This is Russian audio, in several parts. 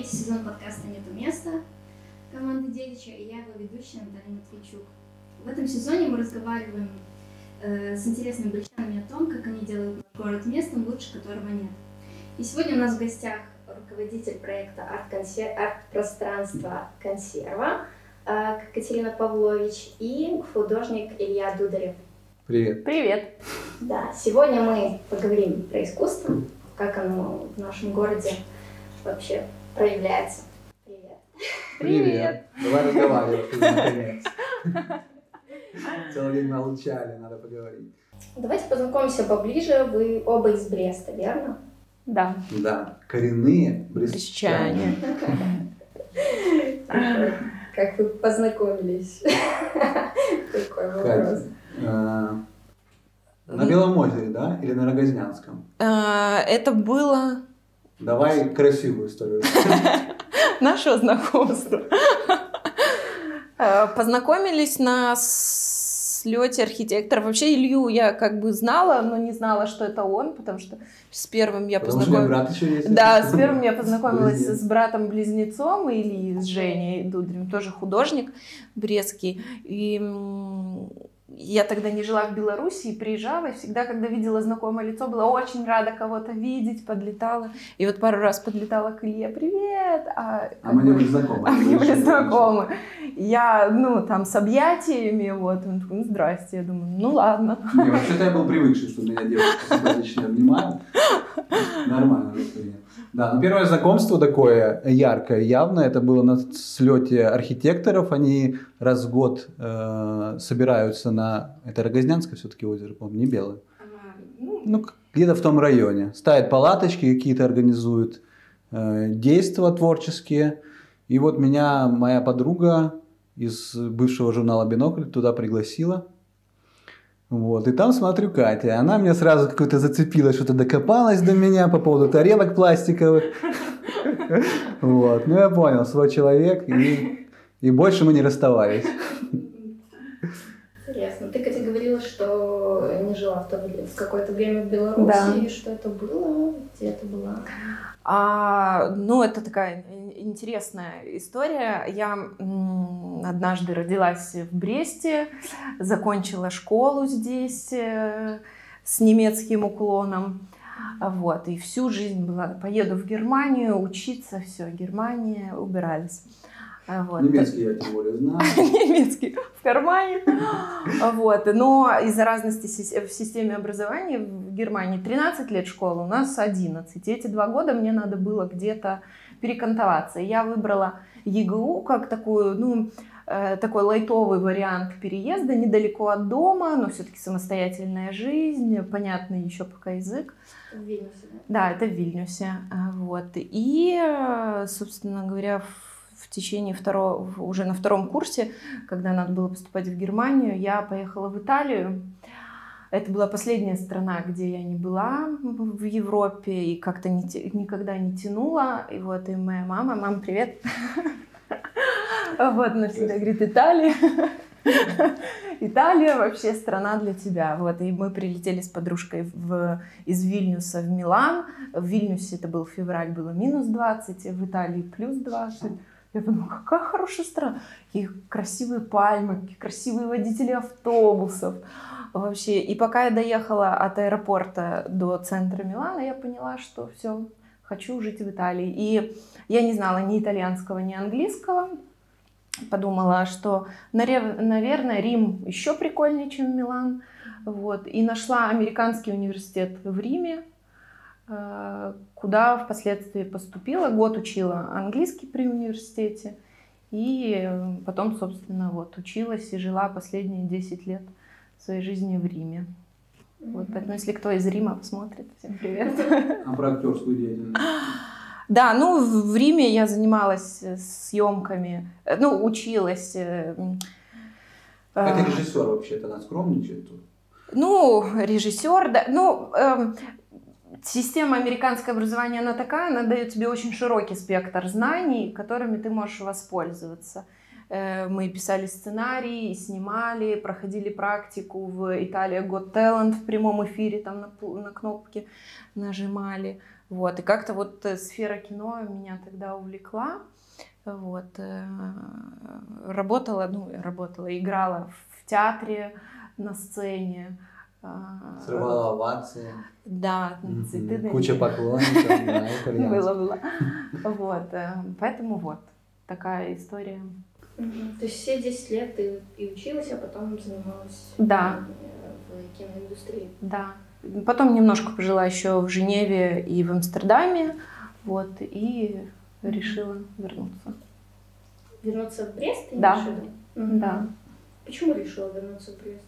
третий сезон подкаста «Нету места» команды Дедича, и я его ведущая Наталья Матвейчук. В этом сезоне мы разговариваем э, с интересными бричанами о том, как они делают город местом, лучше которого нет. И сегодня у нас в гостях руководитель проекта арт-пространства «Консерва» э, Катерина Павлович и художник Илья Дударев. Привет. Привет. Да, сегодня мы поговорим про искусство, как оно в нашем городе вообще проявляется. Привет. Привет. Давай разговаривать. Целый день молчали, надо поговорить. Давайте познакомимся поближе. Вы оба из Бреста, верно? Да. Да, коренные брестчане. Как вы познакомились? Такой вопрос. Э, на Белом озере, да? Или на Рогознянском? А, Это было Давай красивую историю. наше знакомство. А, Познакомились на слете архитектора. Вообще Илью я как бы знала, но не знала, что это он, потому что с первым я познакомилась. Да, с первым я познакомилась с братом-близнецом или с Женей Дудрем, тоже художник брестский. И я тогда не жила в Беларуси и приезжала, и всегда, когда видела знакомое лицо, была очень рада кого-то видеть, подлетала. И вот пару раз подлетала к Илье, привет! А, А мы не были знакомы. а мы не были знакомы. Я, ну, там, с объятиями, вот, он такой, ну, здрасте. Я думаю, ну, ладно. Не, вообще-то я был привыкший, что меня девушка симпатичная обнимают. Нормально воспринял. Да, но первое знакомство такое яркое, явное, это было на слете архитекторов. Они раз в год э, собираются на... Это Рогознянское все-таки озеро, по-моему, не Белое. Ну, где-то в том районе. Ставят палаточки, какие-то организуют э, действия творческие. И вот меня моя подруга из бывшего журнала «Бинокль» туда пригласила. Вот, и там смотрю Катя, она мне сразу какой-то зацепила, что-то докопалась до меня по поводу тарелок пластиковых. Вот, ну я понял, свой человек, и, и больше мы не расставались. Интересно. Ты, Катя, говорила, что не жила в, то в какое-то время в Беларуси. Да. Что это было? Где это была? А, ну, это такая ин- интересная история. Я однажды родилась в Бресте, закончила школу здесь э, с немецким уклоном. Вот, и всю жизнь была, поеду в Германию учиться, все, Германия, убирались. А Вот. Немецкий я тем более знаю. немецкий в кармане. Вот. Но из-за разности сис- в системе образования в Германии 13 лет школы, у нас 11. И эти два года мне надо было где-то перекантоваться. Я выбрала ЕГУ как такую, ну, э, такой лайтовый вариант переезда недалеко от дома, но все-таки самостоятельная жизнь, понятный еще пока язык. В Вильнюсе, да? Да, это в Вильнюсе. а, Вот. И, э, собственно говоря, в в течение второго, уже на втором курсе, когда надо было поступать в Германию, я поехала в Италию. Это была последняя страна, где я не была в Европе и как-то не никогда не тянула. И вот и моя мама, мам, привет. Вот, она всегда говорит, Италия. Италия вообще страна для тебя. Вот, и мы прилетели с подружкой в, из Вильнюса в Милан. В Вильнюсе это был февраль, было минус 20, в Италии плюс 20. Я подумала, какая хорошая страна. Какие красивые пальмы, какие красивые водители автобусов. Вообще. И пока я доехала от аэропорта до центра Милана, я поняла, что все, хочу жить в Италии. И я не знала ни итальянского, ни английского. Подумала, что, наверное, Рим еще прикольнее, чем Милан. Вот. И нашла американский университет в Риме, куда впоследствии поступила. Год учила английский при университете. И э, потом, собственно, вот училась и жила последние 10 лет своей жизни в Риме. Вот, поэтому, если кто из Рима посмотрит, всем привет. А про актерскую деятельность? Да, ну в Риме я занималась э, съемками, э, ну училась. э, м, Как э, режиссер вообще-то, она скромничает тут. Ну, режиссер, да, ну эм, система американского образования она такая, она дает тебе очень широкий спектр знаний, которыми ты можешь воспользоваться. Э, мы писали сценарий, снимали, проходили практику в Италии Got Talent в прямом эфире, там на, на кнопки нажимали. Вот. И как-то вот э, сфера кино меня тогда увлекла. Вот. Э, работала, ну, работала, играла в театре, на сцене. А, Срывала овации. Да, цветы Куча поклонников, да, Было, было. Вот, поэтому вот такая история. То есть все 10 лет ты и училась, а потом занималась да. в киноиндустрии. Да. Потом немножко пожила еще в Женеве и в Амстердаме, вот, и решила вернуться. Вернуться в Брест? Да. Да. Почему решила вернуться в Брест?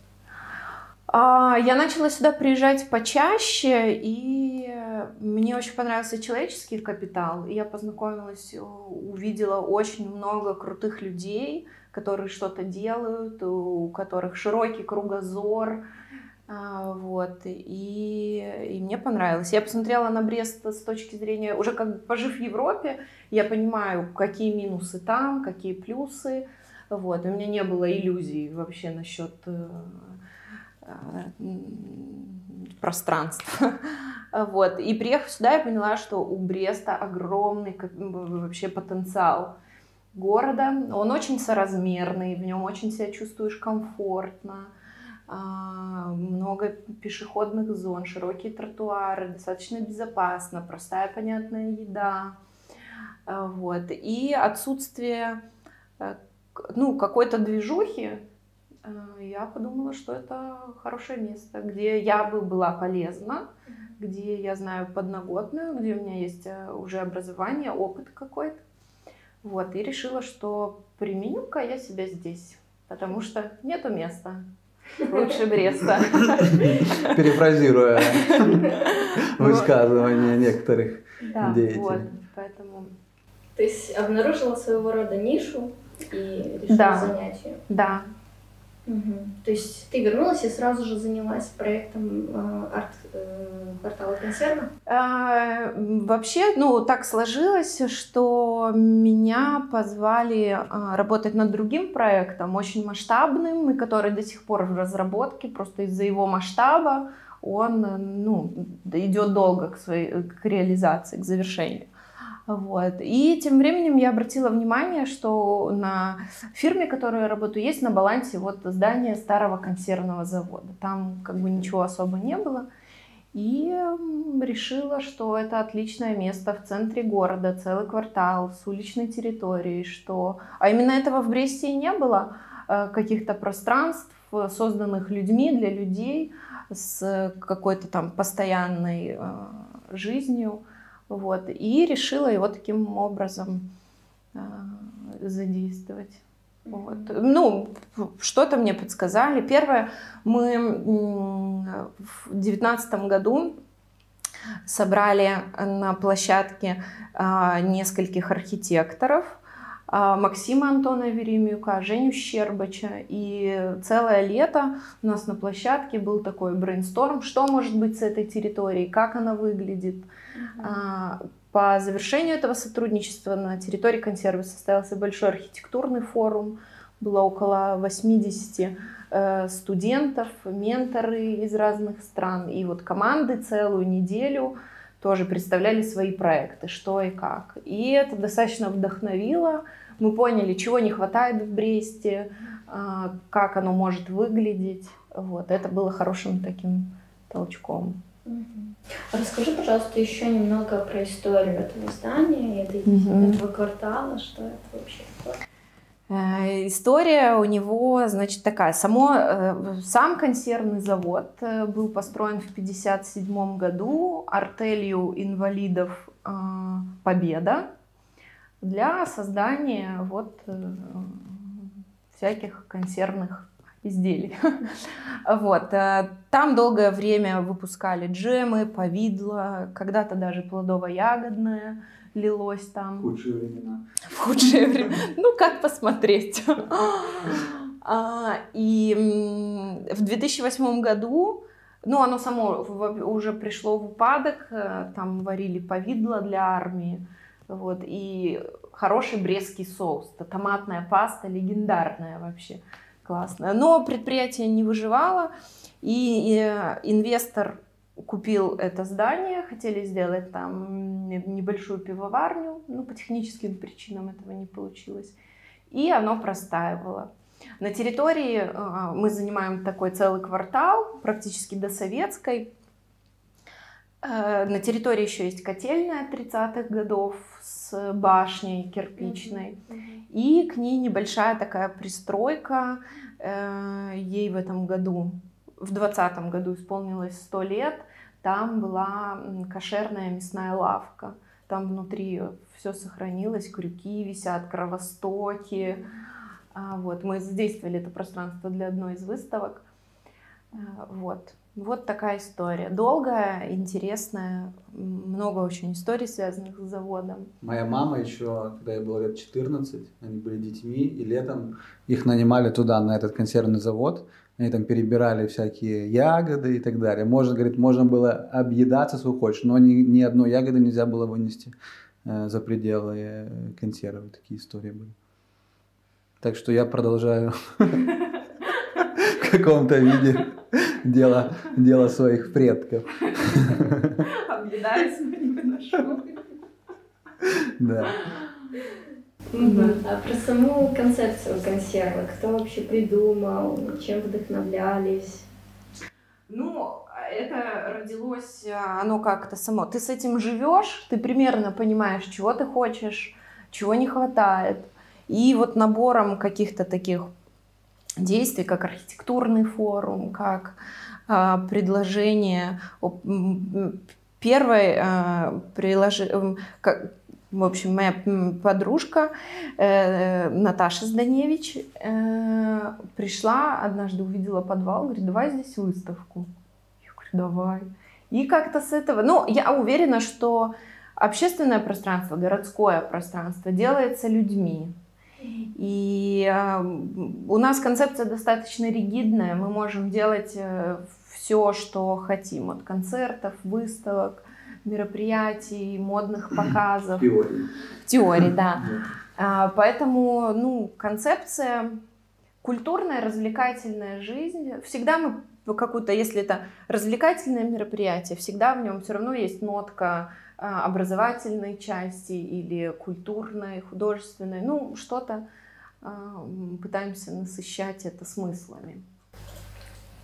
А, я начала сюда приезжать почаще, и мне очень понравился человеческий капитал. Я познакомилась, увидела очень много крутых людей, которые что-то делают, у которых широкий кругозор. А, вот, и, и мне понравилось. Я посмотрела на Брест с точки зрения, уже как пожив в Европе, я понимаю, какие минусы там, какие плюсы. Вот, у меня не было иллюзий вообще насчет э, пространства. Вот. И приехав сюда, я поняла, что у Бреста огромный вообще потенциал города. Он очень соразмерный, в нем очень себя чувствуешь комфортно. А, много пешеходных зон, широкие тротуары, достаточно безопасно, простая понятная еда. А, вот. И отсутствие э, ну, какой-то движухи, я подумала, что это хорошее место, где я бы была полезна, где я знаю подноготную, где у меня есть э, уже образование, опыт какой-то. Вот, и решила, что применю-ка я себя здесь, потому что нету места лучше Бреста. Перефразируя высказывания некоторых деятелей. Вот, поэтому... То есть обнаружила своего рода нишу и решила занять ее. Да, Угу. То есть ты вернулась и сразу же занялась проектом э, арт-квартала э, консерва? А, вообще, ну, так сложилось, что меня позвали а, работать над другим проектом, очень масштабным, и который до сих пор в разработке, просто из-за его масштаба он ну, идет долго к, своей, к реализации, к завершению. Вот. И тем временем я обратила внимание, что на фирме, в которой я работаю, есть на балансе вот здание старого консервного завода. Там как бы ничего особо не было. И решила, что это отличное место в центре города, целый квартал с уличной территорией, что... А именно этого в Бресте и не было, э, каких-то пространств, созданных людьми для людей с какой-то там постоянной э, жизнью. Вот, и решила его таким образом э, задействовать. Вот. Ну, что-то мне подсказали. Первое, мы в девятнадцатом году собрали на площадке а, нескольких архитекторов, а, Максима Антона Веремюка, Женю Щербача. И целое лето у нас на площадке был такой брейнсторм, что может быть с этой территорией, как она выглядит. Uh-huh. По завершению этого сотрудничества на территории консервы состоялся большой архитектурный форум. Было около 80 э, студентов, менторы из разных стран. И вот команды целую неделю тоже представляли свои проекты, что и как. И это достаточно вдохновило мы поняли, чего не хватает в Бресте, а, как оно может выглядеть. Вот, это было хорошим таким толчком. Расскажи, пожалуйста, еще немного про историю этого здания, этой, угу. этого квартала, что это вообще такое? Э, история у него, значит, такая. Само, э, сам консервный завод э, был построен в 1957 году артелью инвалидов «Победа», для создания вот всяких консервных изделий. вот. Э, там долгое время выпускали джемы, повидло, когда-то даже плодово-ягодное лилось там. В худшие времена. В худшие времена. Ну, как посмотреть. А, и в 2008 году ну, оно само уже пришло в упадок, э, там варили повидло для армии, вот, и хороший брестский соус. Это томатная паста легендарная вообще, классная. Но предприятие не выживало, и, и инвестор купил это здание, хотели сделать там небольшую пивоварню, но по техническим причинам этого не получилось. И оно простаивало. На территории э, мы занимаем такой целый квартал, практически до советской. Э, на территории еще есть котельная 30-х годов с башней кирпичной. И к ней небольшая такая пристройка. Э, ей в этом году, в 20 году исполнилось 100 лет. Там была кошерная мясная лавка. Там внутри все сохранилось, крюки висят, кровостоки. А, вот, мы задействовали это пространство для одной из выставок. А, вот. Вот такая история. Долгая, интересная, много очень историй, связанных с заводом. Моя мама еще, когда я был лет 14, они были детьми, и летом их нанимали туда, на этот консервный завод. Они там перебирали всякие ягоды и так далее. Можно, говорит, можно было объедаться, сколько хочешь, но ни, ни одной ягоды нельзя было вынести э, за пределы э, консервы. Такие истории были. Так что я продолжаю в каком-то виде дело, дело своих предков. Объедаюсь, но не выношу. Да. А про саму концепцию консервы, кто вообще придумал, чем вдохновлялись? Ну, это родилось, оно как-то само. Ты с этим живешь, ты примерно понимаешь, чего ты хочешь, чего не хватает. И вот набором каких-то таких действий, как архитектурный форум, как э, предложение первой э, прилож... как, в общем, моя подружка э, Наташа Зданевич э, пришла однажды, увидела подвал, говорит, давай здесь выставку. Я говорю, давай. И как-то с этого, ну, я уверена, что общественное пространство, городское пространство делается людьми. И э, у нас концепция достаточно ригидная. Мы можем делать э, все, что хотим. От концертов, выставок, мероприятий, модных показов. Теории. Теории, да. А, поэтому, ну, концепция культурная, развлекательная жизнь. Всегда мы какую-то, если это развлекательное мероприятие, всегда в нем все равно есть нотка а, образовательной части или культурной, художественной, ну что-то а, пытаемся насыщать это смыслами.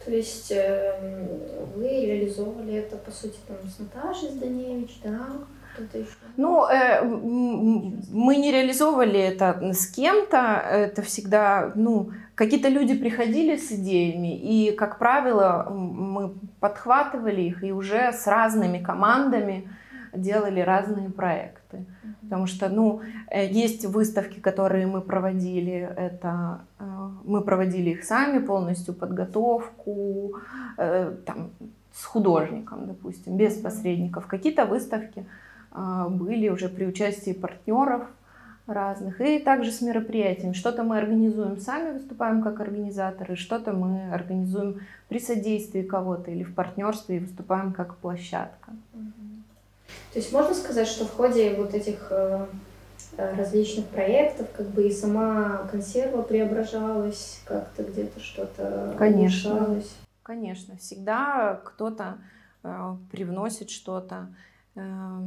То есть э, вы реализовывали это, по сути, там, с Наташей Зданевич, да? Кто-то еще? Ну, э, мы не реализовывали это с кем-то, это всегда, ну, какие-то люди приходили с идеями, и, как правило, мы подхватывали их и уже с разными командами делали разные проекты. Потому что, ну, э, есть выставки, которые мы проводили, это э, мы проводили их сами, полностью подготовку, э, там, с художником, допустим, без посредников. Какие-то выставки были уже при участии партнеров разных, и также с мероприятиями. Что-то мы организуем сами, выступаем как организаторы, что-то мы организуем при содействии кого-то или в партнерстве и выступаем как площадка. То есть можно сказать, что в ходе вот этих э, э, различных проектов как бы и сама консерва преображалась, как-то где-то что-то Конечно. улучшалось? Конечно, всегда кто-то э, привносит что-то. Э,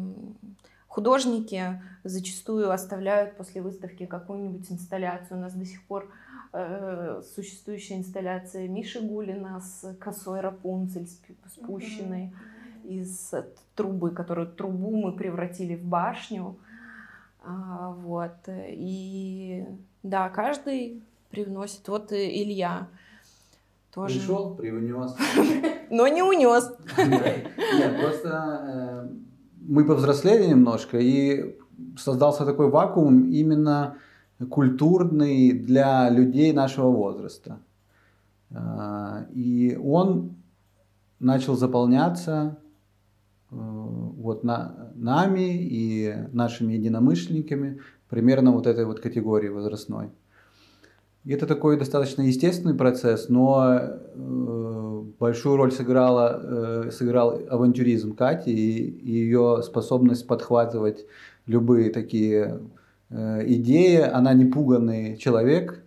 художники зачастую оставляют после выставки какую-нибудь инсталляцию. У нас до сих пор э, существующая инсталляция Миши Гулина с косой Рапунцель спущенной. Mm-hmm из трубы, которую трубу мы превратили в башню. А, вот. И да, каждый привносит. Вот Илья тоже. Пришел, привнес. Но не унес. Нет, просто э, мы повзрослели немножко, и создался такой вакуум именно культурный для людей нашего возраста. А, и он начал заполняться Э, вот на, нами и нашими единомышленниками примерно вот этой вот категории возрастной. И это такой достаточно естественный процесс, но э, большую роль сыграла, э, сыграл авантюризм Кати и, и ее способность подхватывать любые такие э, идея, она не пуганный человек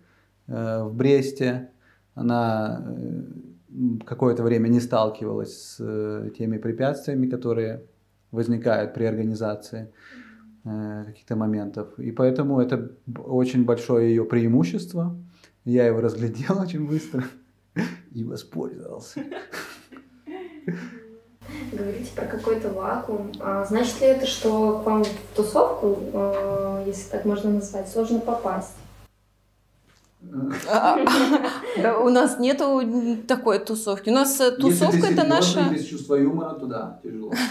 э, в Бресте, она э, какое-то время не сталкивалась с э, теми препятствиями, которые возникают при организации э, каких-то моментов. И поэтому это очень большое ее преимущество. Я его разглядел очень быстро и воспользовался. Говорите про какой-то вакуум. А значит ли это, что к вам в тусовку, э, если так можно назвать, сложно попасть? Да, у нас нету такой тусовки. У нас э, тусовка это наша. без чувства юмора, то да, тяжело.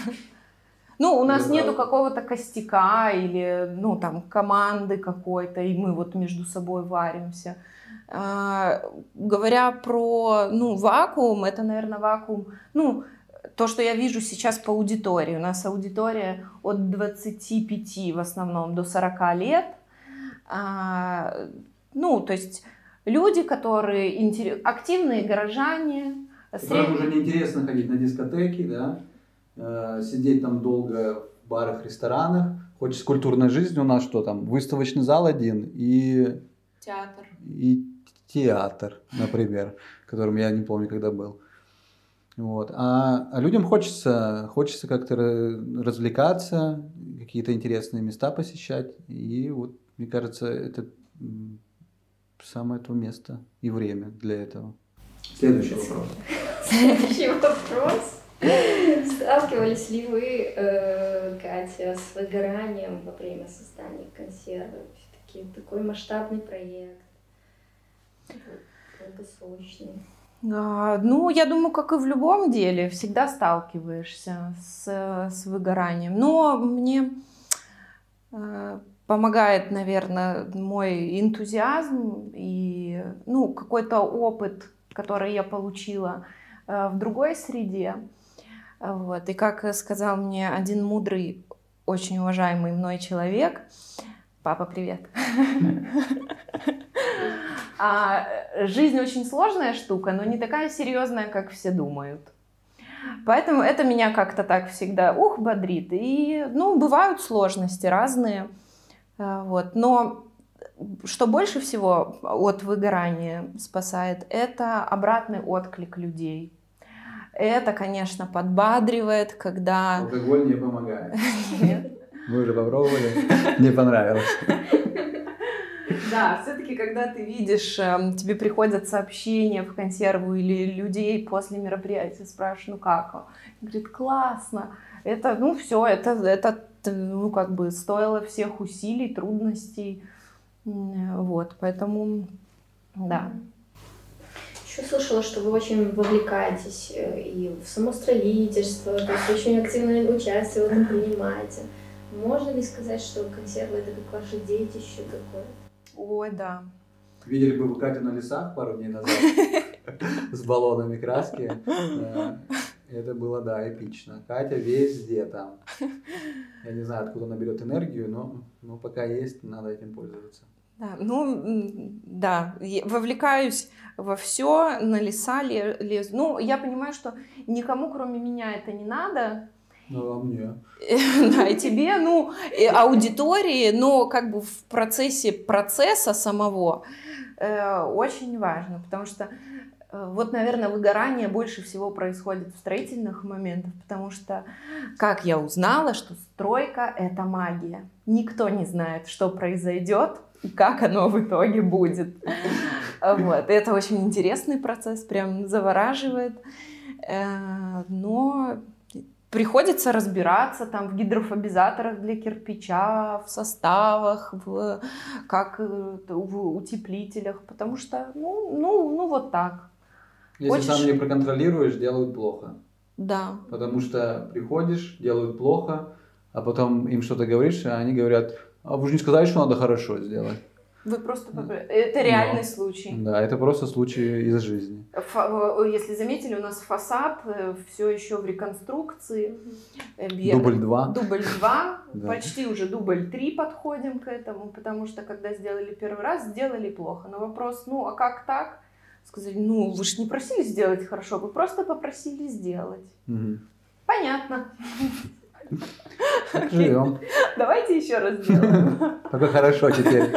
Ну, у нас нету какого-то костяка или, ну, там, команды какой-то, и мы вот между собой варимся. А, говоря про, ну, вакуум, это, наверное, вакуум, ну, то, что я вижу сейчас по аудитории. У нас аудитория от 25 в основном до 40 лет. А, ну, то есть люди, которые интерес- активные горожане, сред- уже неинтересно ходить на дискотеки, да, э, сидеть там долго в барах, ресторанах. Хочется культурной жизни. У нас что там? Выставочный зал один и, театр. и театр, например, которым я не помню, когда был. Вот. А, а людям хочется, хочется как-то ра- развлекаться, какие-то интересные места посещать. И вот, мне кажется, это самое то место и время для этого. Следующий вопрос. Следующий вопрос. Сталкивались ли вы, э, Катя, с выгоранием во время создания консервы? Все-таки такой масштабный проект. Долгосрочный. А, Ну, я думаю, как и в любом деле, всегда сталкиваешься с, с выгоранием. Но мне э, помогает, наверное, мой энтузиазм и ну, какой-то опыт, который я получила э, в другой среде. Вот. И как сказал мне один мудрый, очень уважаемый мной человек, папа, привет. А жизнь очень сложная штука, но не такая серьезная, как все думают. Поэтому это меня как-то так всегда, ух, бодрит. И, ну, бывают сложности разные. А, Вот. Но что больше всего от выгорания спасает, это обратный отклик людей. Это, конечно, подбадривает, когда... Алкоголь не помогает. Мы уже попробовали, не понравилось. Да, все-таки, когда ты видишь, эм, тебе приходят сообщения в консерву или людей после мероприятия спрашивают, ну как? он?» Говорит, классно. Это, ну все, это, это, ну как бы стоило всех усилий, трудностей. Вот, поэтому, да. Еще слышала, что вы очень вовлекаетесь э, и в само строительство, то есть очень активное участие в этом принимаете. Можно ли сказать, что консервы это как ваше детище какое-то? Ой, да. Видели бы вы Катю на лесах пару дней назад с баллонами краски. Это было, да, эпично. Катя везде там. Я не знаю, откуда она берет энергию, но, но пока есть, надо этим пользоваться. Да, ну, да, я вовлекаюсь во все, на леса ле- лезу. Ну, я понимаю, что никому, кроме меня, это не надо. Ну, а мне? Да, и тебе, ну, и аудитории, но как бы в процессе процесса самого э, очень важно, потому что вот, наверное, выгорание больше всего происходит в строительных моментах, потому что, как я узнала, что стройка — это магия. Никто не знает, что произойдет и как оно в итоге будет. Вот. Это очень интересный процесс, прям завораживает. Э, Но приходится разбираться там в гидрофобизаторах для кирпича, в составах, в как э, в утеплителях, потому что, ну, ну, ну вот так, Если Хочешь- сам не проконтролируешь, делают плохо. да. Потому что приходишь, делают плохо, а потом им что-то говоришь, а они говорят, а вы же не сказали, что надо хорошо сделать. Вы просто это реальный случай. Да, это просто случай из жизни. Фа- э, Если заметили, у нас фасад все еще в реконструкции. Э, бе- Дубль два. Дубль 2, Да. почти уже дубль 3 подходим к этому, потому что когда сделали первый раз, сделали плохо. Но вопрос, ну а как так? Сказали, ну вы же не просили сделать хорошо, вы просто попросили сделать. Мгм. Понятно. Так живем. Давайте еще раз сделаем. Только хорошо теперь.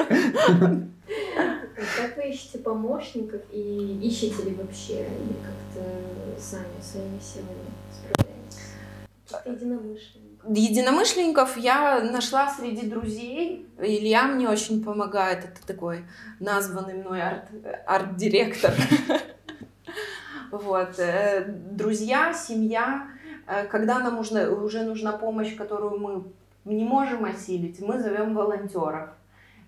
Как вы ищете помощников и ищете ли вообще, как-то сами своими силами справляетесь? Каких-то единомышленников? Единомышленников я нашла среди друзей. Илья мне очень помогает. Это такой названный мной арт- арт-директор. Вот. э, Друзья, семья. Э, Когда нам нужна, уже нужна помощь, которую мы не можем осилить, мы зовем волонтеров.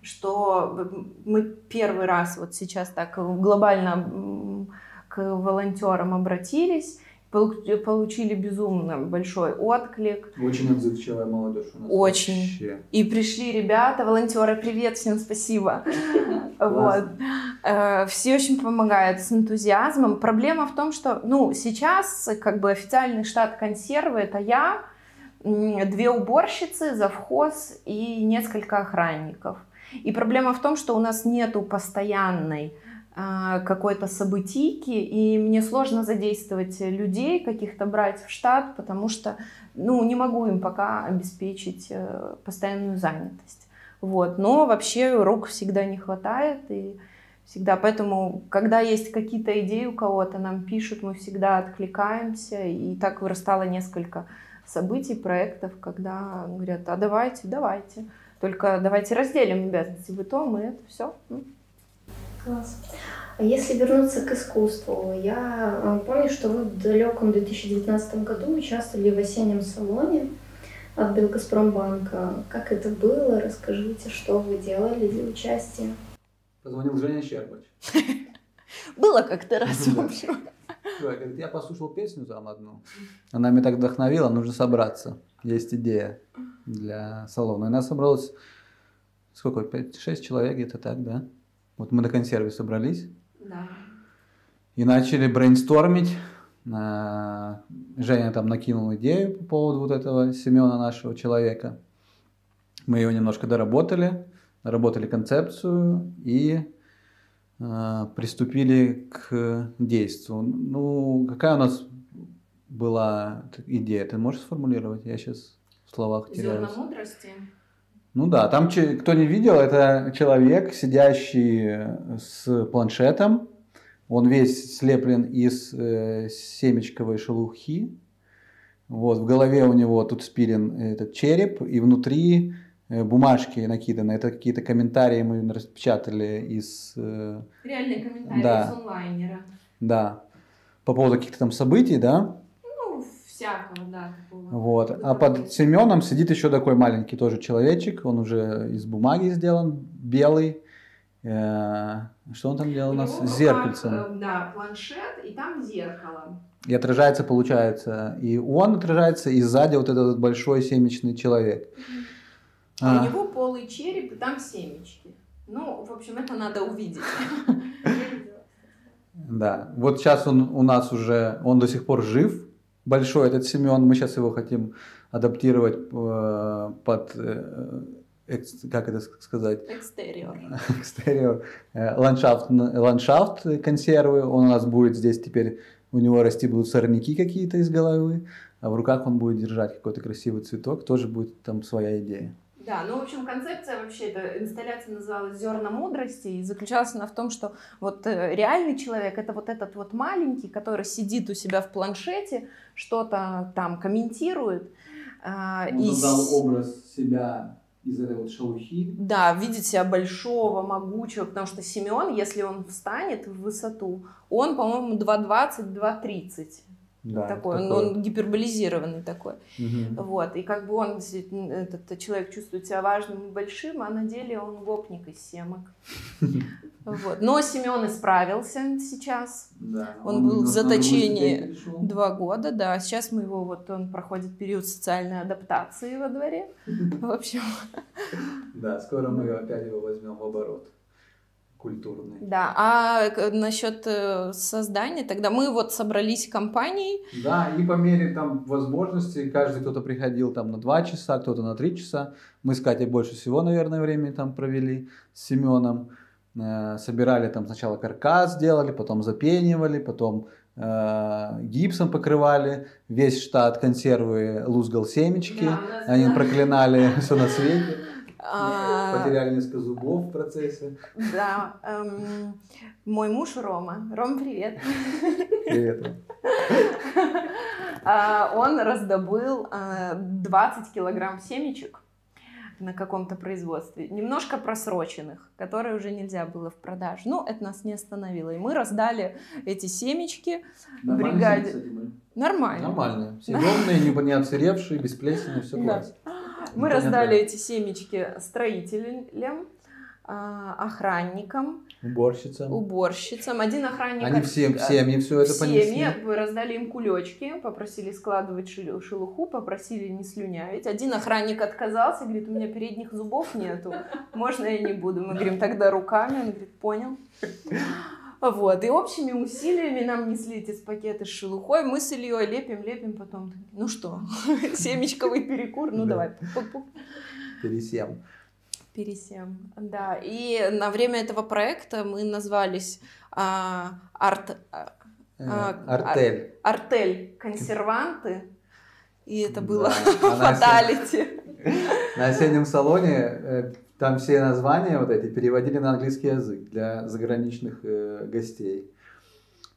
Что мы первый раз вот сейчас так глобально к волонтерам обратились, получили безумно большой отклик. Очень отзывчивая молодежь у нас. Очень. Вообще. И пришли ребята, волонтеры, привет, всем спасибо. Вот. Э, Все очень помогают с энтузиазмом. Проблема в том, что, ну, сейчас как бы официальный штат консервы это я, две уборщицы, завхоз и несколько охранников. И проблема в том, что у нас нету постоянной какой-то событийки, и мне сложно задействовать людей, каких-то брать в штат, потому что, ну, не могу им пока обеспечить э, постоянную занятость. Вот. Но вообще рук всегда не хватает, и всегда. Поэтому, когда есть какие-то идеи у кого-то, нам пишут, мы всегда откликаемся, и так вырастало несколько событий, проектов, когда говорят, а давайте, давайте. Только давайте разделим обязанности. Вы то, мы это, все. Класс. А если вернуться к искусству, я э, помню, что вы в далеком 2019 году участвовали в осеннем салоне от Белгазпромбанка. Как это было? Расскажите, что вы делали для участия? Позвонил Женя Щербач. Было как-то раз, в общем. Говорит, я послушал песню там одну. Она меня так вдохновила, нужно собраться. Есть идея для салона. И нас собралось, сколько, 5-6 человек где-то так, да? Вот мы на консерве собрались Да. и начали брейнстормить. А, Женя там накинул идею по поводу вот этого Семена нашего человека. Мы ее немножко доработали, доработали концепцию и а, приступили к действию. Ну, какая у нас была идея? Ты можешь сформулировать? Я сейчас в словах теряюсь. Зерна мудрости. Ну да, там, кто не видел, это человек, сидящий с планшетом. Он весь слеплен из э, семечковой шелухи. Вот, в голове у него тут спилен этот череп, и внутри э, бумажки накиданы. Это какие-то комментарии мы распечатали из... э, Реальный комментарий Да. с онлайнера. да, по поводу каких-то там событий, да? Всякого, да, такого. Вот. А под Семеном сидит еще такой маленький тоже человечек. Он уже из бумаги сделан, белый. Э, Что он там делал у нас? зеркальцем. э, Да, планшет, и там зеркало. И отражается, получается, и он отражается, и сзади вот этот большой семечный человек. А А, у него полый череп, и там семечки. Ну, в общем, это надо увидеть. Да. Вот сейчас он у нас уже, он до сих пор жив, большой этот Семен. Мы сейчас его хотим адаптировать э, под, э, как это сказать, Экстериор. экстериор, э, ландшафт, ландшафт консервы. Он у нас будет здесь теперь, у него расти будут сорняки какие-то из головы, а в руках он будет держать какой-то красивый цветок, тоже будет там своя идея. Да, ну, в общем, концепция вообще, эта инсталляция называлась «Зерна мудрости», и заключалась она в том, что вот э, реальный человек — это вот этот вот маленький, который сидит у себя в планшете, что-то там комментирует. а, и с- образ себя из этой вот шелухи. Да, видит себя большого, могучего, потому что Семен, если он встанет в высоту, он, по-моему, 2,20, 2,30. Да, такой, он, такой. он гиперболизированный такой. Мгм. Вот, и как бы он, этот человек чувствует себя важным и большим, а на деле он гопник из семок. Вот. Но Семен исправился сейчас. Да, Он был в заточении. Два года, да. Сейчас мы его, вот он проходит период социальной адаптации во дворе. В общем, Да, скоро мы опять его возьмем в оборот культурный. да. А насчет э, создания, тогда мы вот собрались компанией. Да, и по мере там возможности каждый кто-то приходил там на два часа, кто-то на три часа. Мы с Катей больше всего, наверное, времени там провели с Семеном. Э, Собирали там сначала каркас делали, потом запенивали, потом э, гипсом покрывали, весь штат консервы лузгал семечки, Да, они проклинали все на свете, потеряли несколько зубов в процессе. Да, эм, мой муж Рома. Ром, привет. Привет. А, Он раздобыл а, 20 килограмм семечек на каком-то производстве, немножко просроченных, которые уже нельзя было в продажу. Ну, это нас не остановило. И мы раздали эти семечки. Нормально Бригаде. Нормально. Нормально. Ровные, не, не отсыревшие, без плесени, все классно. Мы не раздали эти семечки строителям, а, охранникам, Уборщица. уборщицам. Один охранник... Они всем, семьи все это понесли. семьи, вы раздали им кулечки, попросили складывать шелу- шелуху, попросили не слюнявить. Один охранник отказался, говорит, у меня передних зубов нету, можно я не буду. Мы говорим, тогда руками. Он говорит, понял. Вот, и общими усилиями нам несли эти пакеты с шелухой. Мы с Ильей лепим, лепим, потом, ну что, семечковый перекур, ну Да. давай. Пересем. Пересем, да. И на время этого проекта мы назвались а, арт, а, Э, А, Артель. артель консерванты. И это было Да, фаталити. На осеннем салоне э, там все названия вот эти переводили на английский язык для заграничных э, гостей.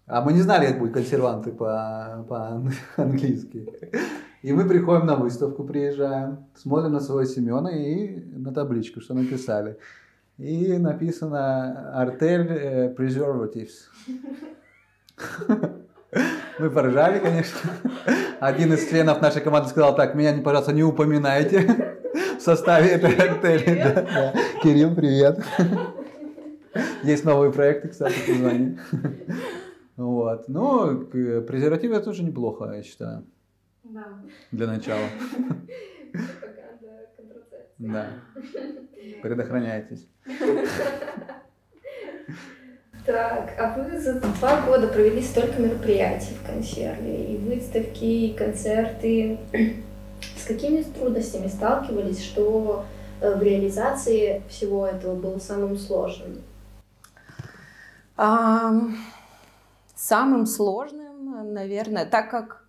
А мы не знали, это будут консерванты по- по-английски. И мы приходим на выставку, приезжаем, смотрим на своего Семена и на табличку, что написали. И написано «Артель э, Preservatives». Мы поржали, конечно. Один из членов нашей команды сказал так, меня, пожалуйста, не упоминайте в составе этой артели. Да, да. Кирилл, привет. Есть новые проекты, кстати, позвони. Вот. Ну, презервативы тоже неплохо, я считаю, для начала. Да. Предохраняйтесь. Так, а вы за два года провели столько мероприятий в консерве, и выставки, и концерты. С какими трудностями сталкивались, что э, в реализации всего этого было самым сложным? Ам, Самым сложным, наверное, так как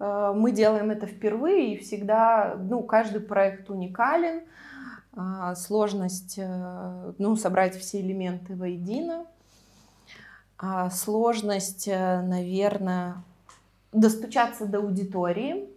э, мы делаем это впервые, и всегда, ну, каждый проект уникален, а, сложность, э, ну, собрать все элементы воедино, А, сложность, э, наверное, достучаться до аудитории,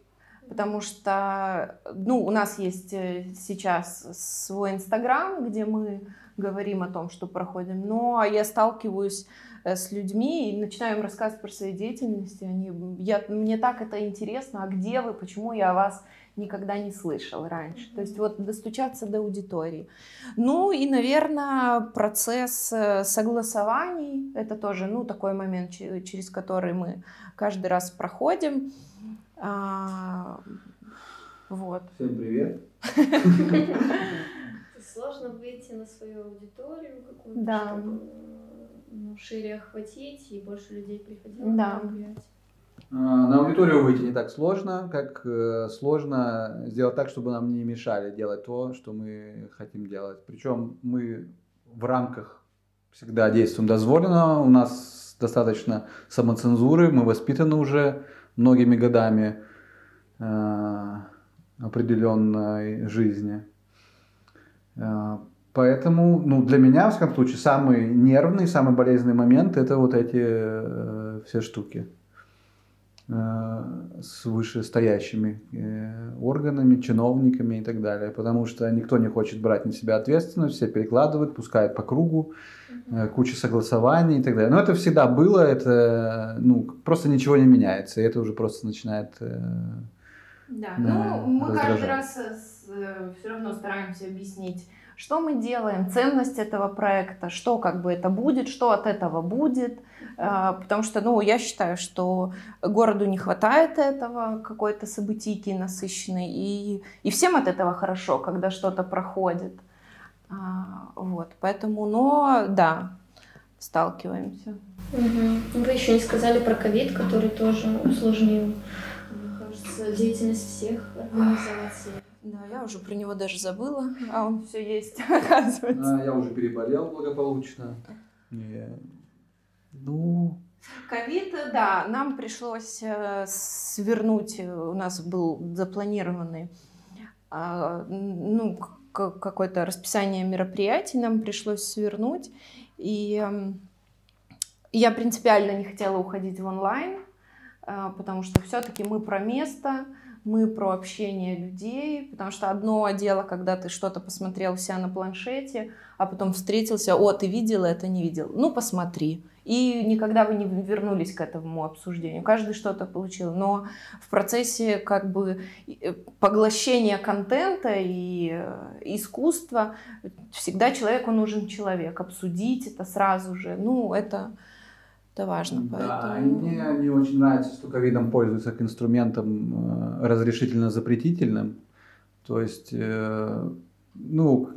потому что, ну, у нас есть э, сейчас свой Инстаграм, где мы говорим о том, что проходим, но я сталкиваюсь э, с людьми и начинаю им рассказывать про свои деятельности. Они, я, мне так это интересно, а где вы, почему я вас никогда не слышал раньше. То есть вот достучаться до аудитории. Ну и, наверное, процесс э, согласований, это тоже, ну, такой момент, че- через который мы каждый раз проходим. А, вот. Всем привет. Сложно выйти на свою аудиторию какую-то, Да. чтобы ну, шире охватить и больше людей приходило Да. на мероприятие. А, На аудиторию выйти не так сложно, как э, сложно сделать так, чтобы нам не мешали делать то, что мы хотим делать. Причем мы в рамках всегда действуем дозволено. У нас достаточно самоцензуры, мы воспитаны уже многими годами э, определенной жизни. Э, Поэтому, ну, для меня, в всяком случае, самый нервный, самый болезненный момент это вот эти э, все штуки с вышестоящими э, органами, чиновниками и так далее. Потому что никто не хочет брать на себя ответственность, все перекладывают, пускают по кругу, э, куча согласований и так далее. Но это всегда было, это ну, просто ничего не меняется, и это уже просто начинает... э, Да, ну мы каждый раздражает. раз все равно стараемся объяснить, что мы делаем, ценность этого проекта, что как бы это будет, что от этого будет, потому что, ну, я считаю, что городу не хватает этого, какой-то событийки насыщенной, и, и всем от этого хорошо, когда что-то проходит. А, Вот, поэтому, но, да, сталкиваемся. Мгм. Вы еще не сказали про ковид, который тоже усложнил, мне кажется, деятельность всех организаций. Да, я уже про него даже забыла, а он все есть, оказывается. А, Я уже переболел благополучно. И, ну, Ковид, да, нам пришлось э, свернуть, э, у нас был запланированный а, ну, какое-то расписание мероприятий, нам пришлось свернуть, и эм, я принципиально не хотела уходить в онлайн, э, потому что все-таки мы про место, мы про общение людей, потому что одно дело, когда ты что-то посмотрел себя на планшете, а потом встретился, о, ты видел это, не видел, ну посмотри. И никогда вы не вернулись к этому обсуждению. Каждый что-то получил. Но в процессе как бы э, поглощения контента и э, искусства всегда человеку нужен человек. Обсудить это сразу же. Ну, это это важно. Да, поэтому... мне не очень нравится, что ковидом пользуются как инструментом э, разрешительно-запретительным. То есть, ну,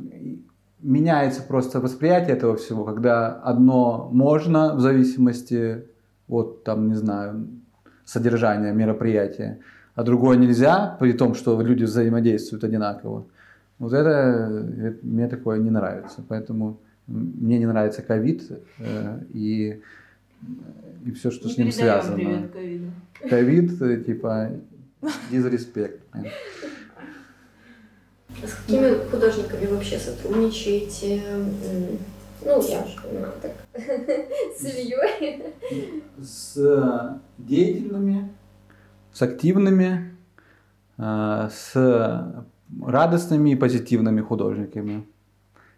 меняется просто восприятие этого всего, когда одно можно в зависимости от, там, не знаю, содержания мероприятия, а другое нельзя, при том, что люди взаимодействуют одинаково. Вот это, это мне такое не нравится. Поэтому мне не нравится ковид, э, и и все, что Не с ним связано. Ковид, э, типа, дизреспект. С какими художниками вообще сотрудничаете? Ну, я же понимаю, так, с Ильей. С деятельными, с активными, э, с радостными и позитивными художниками,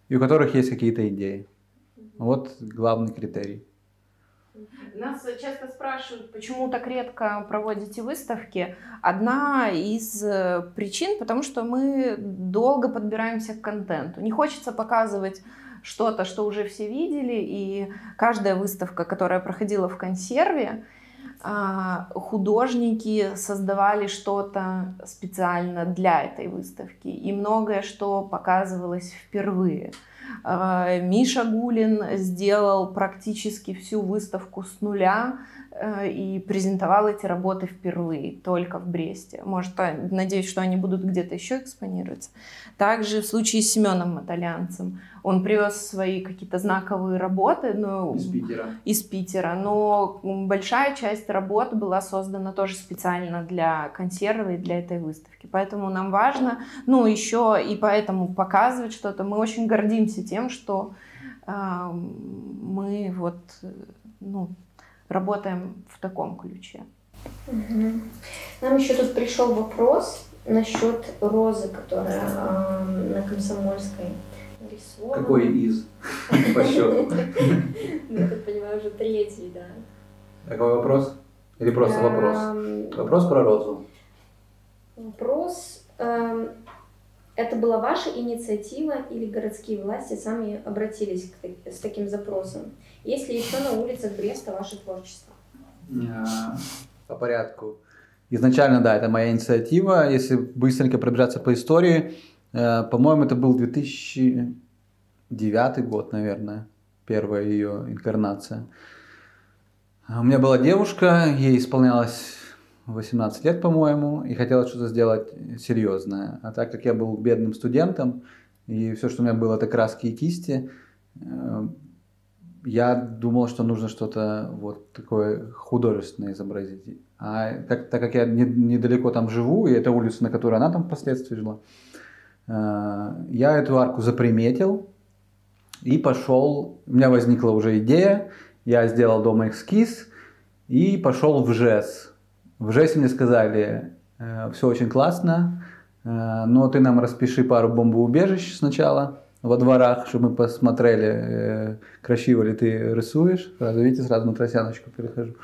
и у которых есть какие-то идеи. Вот главный критерий. Нас часто спрашивают, почему так редко проводите выставки. Одна из э, причин, потому что мы долго подбираемся к контенту. Не хочется показывать что-то, что уже все видели, и каждая выставка, которая проходила в консерве, а, художники создавали что-то специально для этой выставки, и многое что показывалось впервые. Э, Миша Гулин сделал практически всю выставку с нуля э, и презентовал эти работы впервые, только в Бресте. Может, а, надеюсь, что они будут где-то еще экспонироваться. Также в случае с Семеном Маталянцем. Он привез свои какие-то знаковые работы. Но, из Питера. Из Питера. Но большая часть работ была создана тоже специально для консервы и для этой выставки. Поэтому нам важно, ну, еще и поэтому показывать что-то. Мы очень гордимся тем, что э, мы вот, ну, работаем в таком ключе. Угу. Нам еще тут пришел вопрос насчет розы, которая э, на Комсомольской нарисована. Какой из? По счету. Ну, я понимаю, уже третий, да. Какой вопрос? Или просто вопрос? Вопрос про розу. Вопрос. Эм, это была ваша инициатива или городские власти сами обратились к, с таким запросом? Есть ли еще на улицах Бреста ваше творчество? А, по порядку. Изначально, да, это моя инициатива. Если быстренько пробежаться по истории, э, по-моему, это был 2009 год, наверное, первая ее инкарнация. У меня была девушка, ей исполнялось 18 лет, по-моему, и хотела что-то сделать серьезное. А так как я был бедным студентом, и все, что у меня было, это краски и кисти, э, я думал, что нужно что-то вот такое художественное изобразить. А так, так как я не, недалеко там живу, и это улица, на которой она там впоследствии жила, э, я эту арку заприметил и пошел. У меня возникла уже идея, я сделал дома эскиз и пошел в ЖЭС. В ЖЭСе мне сказали, э, все очень классно, э, но ты нам распиши пару бомбоубежищ сначала во дворах, чтобы мы посмотрели, красиво ли ты рисуешь. Сразу, видите, сразу на тросяночку перехожу.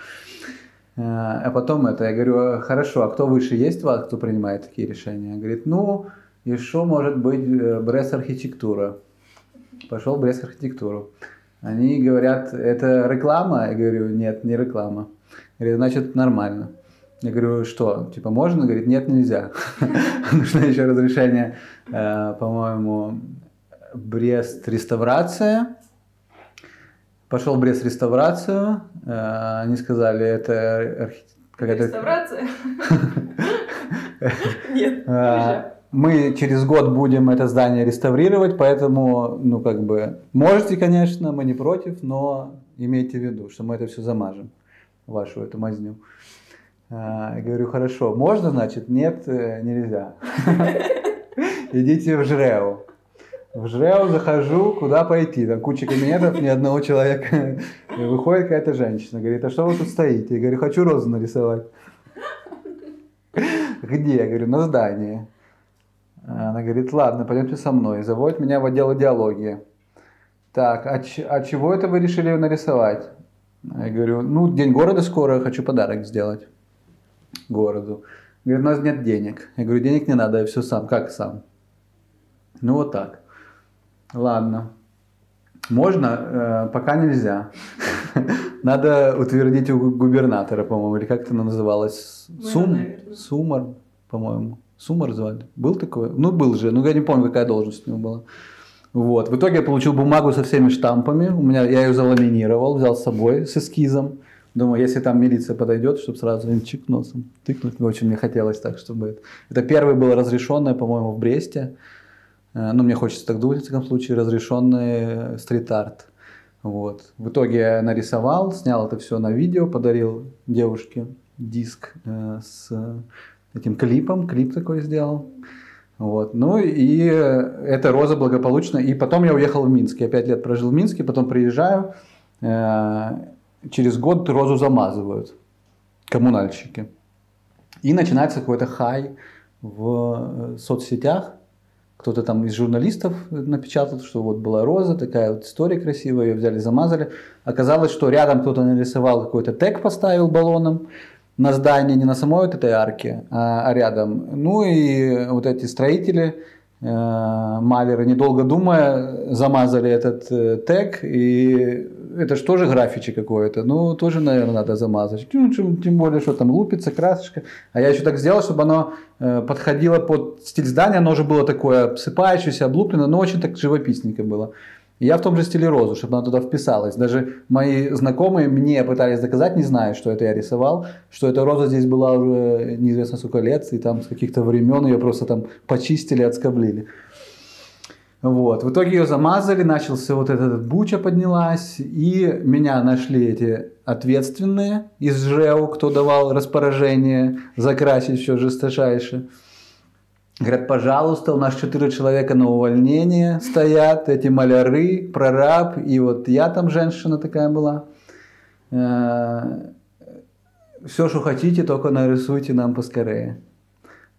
Э, а потом это, я говорю, хорошо, а кто выше есть у вас, кто принимает такие решения? Говорит, ну, еще может быть э, Архитектура. Пошел Брест архитектуру. Они говорят, это реклама? Я говорю, нет, не реклама. Говорит, значит, нормально. Я говорю, что, типа, можно? Говорит, нет, нельзя. Нужно еще разрешение, э, по-моему, Брест реставрация Пошел в Брест реставрацию. Э, они сказали, это какая-то... Реставрация? Нет. Мы через год будем это здание реставрировать, поэтому, ну, как бы, можете, конечно, мы не против, но имейте в виду, что мы это все замажем. вашу эту мазню. А, я говорю, хорошо, можно, значит? Нет, э, нельзя. Идите в Жреу. В Жреу захожу, куда пойти? Там куча кабинетов, ни одного человека. И выходит какая-то женщина, говорит, а что вы тут стоите? Я говорю, хочу розу нарисовать. Где? Я говорю, на здании. Она говорит, ладно, пойдемте со мной. Заводит меня в отдел идеологии. Так, а, ч- а чего это вы решили нарисовать? Я говорю, ну, день города скоро, хочу подарок сделать городу. Говорит, у нас нет денег. Я говорю, денег не надо, я все сам. Как сам? Ну, вот так. Ладно. Можно? Э, пока нельзя. Надо утвердить у губернатора, по-моему, или как это называлось? Сум? Сумар, по-моему. Сумар звали? Был такой? Ну, был же. Ну, я не помню, какая должность у него была. Вот. В итоге я получил бумагу со всеми штампами. У меня, я ее заламинировал, взял с собой с эскизом. Думаю, если там милиция подойдет, чтобы сразу им чик носом тыкнуть. Очень мне хотелось так, чтобы это... Это первое было разрешенное, по-моему, в Бресте. Э, Ну, мне хочется так думать, в таком случае, разрешенный стрит-арт. Вот. В итоге я нарисовал, снял это все на видео, подарил девушке диск э, с этим клипом, клип такой сделал. Вот. Ну и эта роза благополучно. И потом я уехал в Минск. Я пять лет прожил в Минске, потом приезжаю. э, через год розу замазывают коммунальщики. И начинается какой-то хай в э, соцсетях. Кто-то там из журналистов напечатал, что вот была роза, такая вот история красивая, ее взяли, замазали. Оказалось, что рядом кто-то нарисовал какой-то тег, поставил баллоном на здании, не на самой вот этой арке, а, а рядом. Ну и вот эти строители, э, малеры, недолго думая, замазали этот э, тег, и это же тоже графичи какое-то, ну тоже, наверное, надо замазать. Ну, тем, более, что там лупится красочка. А я еще так сделал, чтобы оно э, подходило под стиль здания, оно уже было такое обсыпающееся, облуплено, но очень так живописненько было. Я в том же стиле розу, чтобы она туда вписалась. Даже мои знакомые мне пытались доказать, не знаю, что это я рисовал, что эта роза здесь была уже неизвестно сколько лет, и там с каких-то времен ее просто там почистили, отскоблили. Вот. В итоге ее замазали, начался вот этот буча поднялась, и меня нашли эти ответственные из ЖЭУ, кто давал распоряжение закрасить все жесточайше. Говорят, пожалуйста, у нас четыре человека на увольнение стоят, эти маляры, прораб, и вот я там женщина такая была. Все, что хотите, только нарисуйте нам поскорее.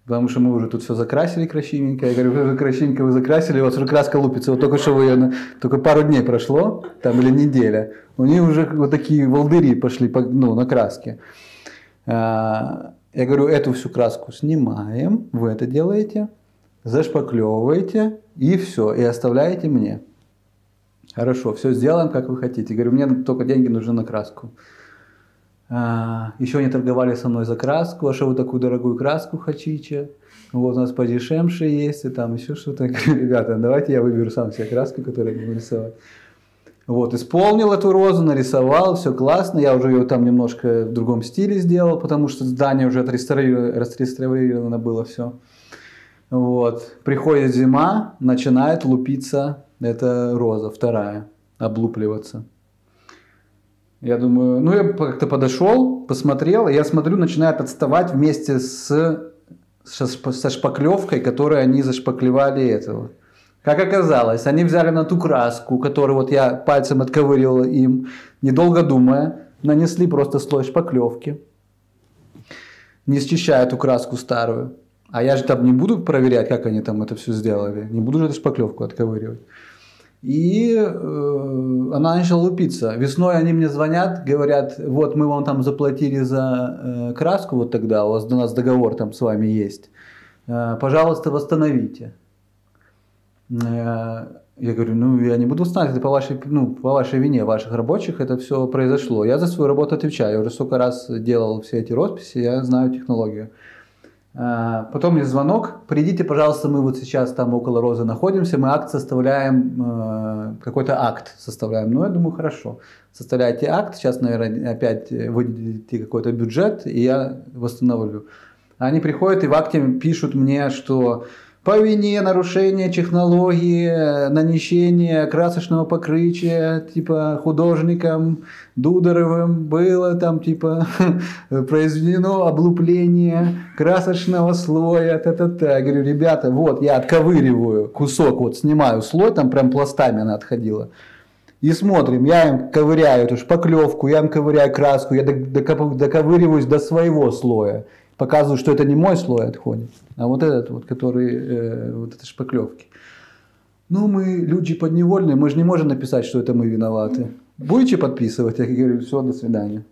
Потому что мы уже тут все закрасили красивенько. Я говорю, вы красивенько вы закрасили, у вас уже краска лупится. Вот только что вы ее, только пару дней прошло, там или неделя. У них уже вот такие волдыри пошли по- ну, на краске. Я говорю, эту всю краску снимаем, вы это делаете, зашпаклевываете и все, и оставляете мне. Хорошо, все сделаем, как вы хотите. Говорю, мне только деньги нужны на краску. А, еще они торговали со мной за краску, а что вы такую дорогую краску хотите? Вот у нас подешевше есть, и там еще что-то. Я Ребята, давайте я выберу сам себе краску, которую я буду рисовать. Вот, исполнил эту розу, нарисовал, все классно. Я уже ее там немножко в другом стиле сделал, потому что здание уже отреставрировано, было все. Вот. Приходит зима, начинает лупиться эта роза, вторая, облупливаться. Я думаю, ну я как-то подошел, посмотрел, и я смотрю, начинает отставать вместе с, со, со шпаклевкой, которой они зашпаклевали этого. Как оказалось, они взяли на ту краску, которую вот я пальцем отковыривал им, недолго думая, нанесли просто слой шпаклевки, не счищая эту краску старую. А я же там не буду проверять, как они там это все сделали. Не буду же эту шпаклевку отковыривать. И э, она начала лупиться. Весной они мне звонят, говорят, вот мы вам там заплатили за э, краску вот тогда, у вас у нас договор там с вами есть. Э, пожалуйста, восстановите. Э, Я говорю, ну я не буду знать, это по вашей, ну, по вашей вине, ваших рабочих это все произошло. Я за свою работу отвечаю. Я уже столько раз делал все эти росписи, я знаю технологию. А, Потом мне звонок, придите, пожалуйста, мы вот сейчас там около Розы находимся, мы акт составляем, э, какой-то акт составляем. Ну, я думаю, хорошо. Составляйте акт, сейчас, наверное, опять выделите какой-то бюджет, и я восстановлю. Они приходят и в акте пишут мне, что по вине нарушения технологии нанесения красочного покрытия, типа художником Дударовым было там типа произведено облупление красочного слоя, та-та-та. Я говорю, ребята, вот я отковыриваю кусок, вот снимаю слой, там прям пластами она отходила. И смотрим, я им ковыряю эту шпаклевку, я им ковыряю краску, я доковыриваюсь до своего слоя. Показываю, что это не мой слой отходит, а вот этот вот, который, э, вот этой шпаклевки. Ну, мы люди подневольные, мы же не можем написать, что это мы виноваты. Будете подписывать? Я говорю, все, до свидания.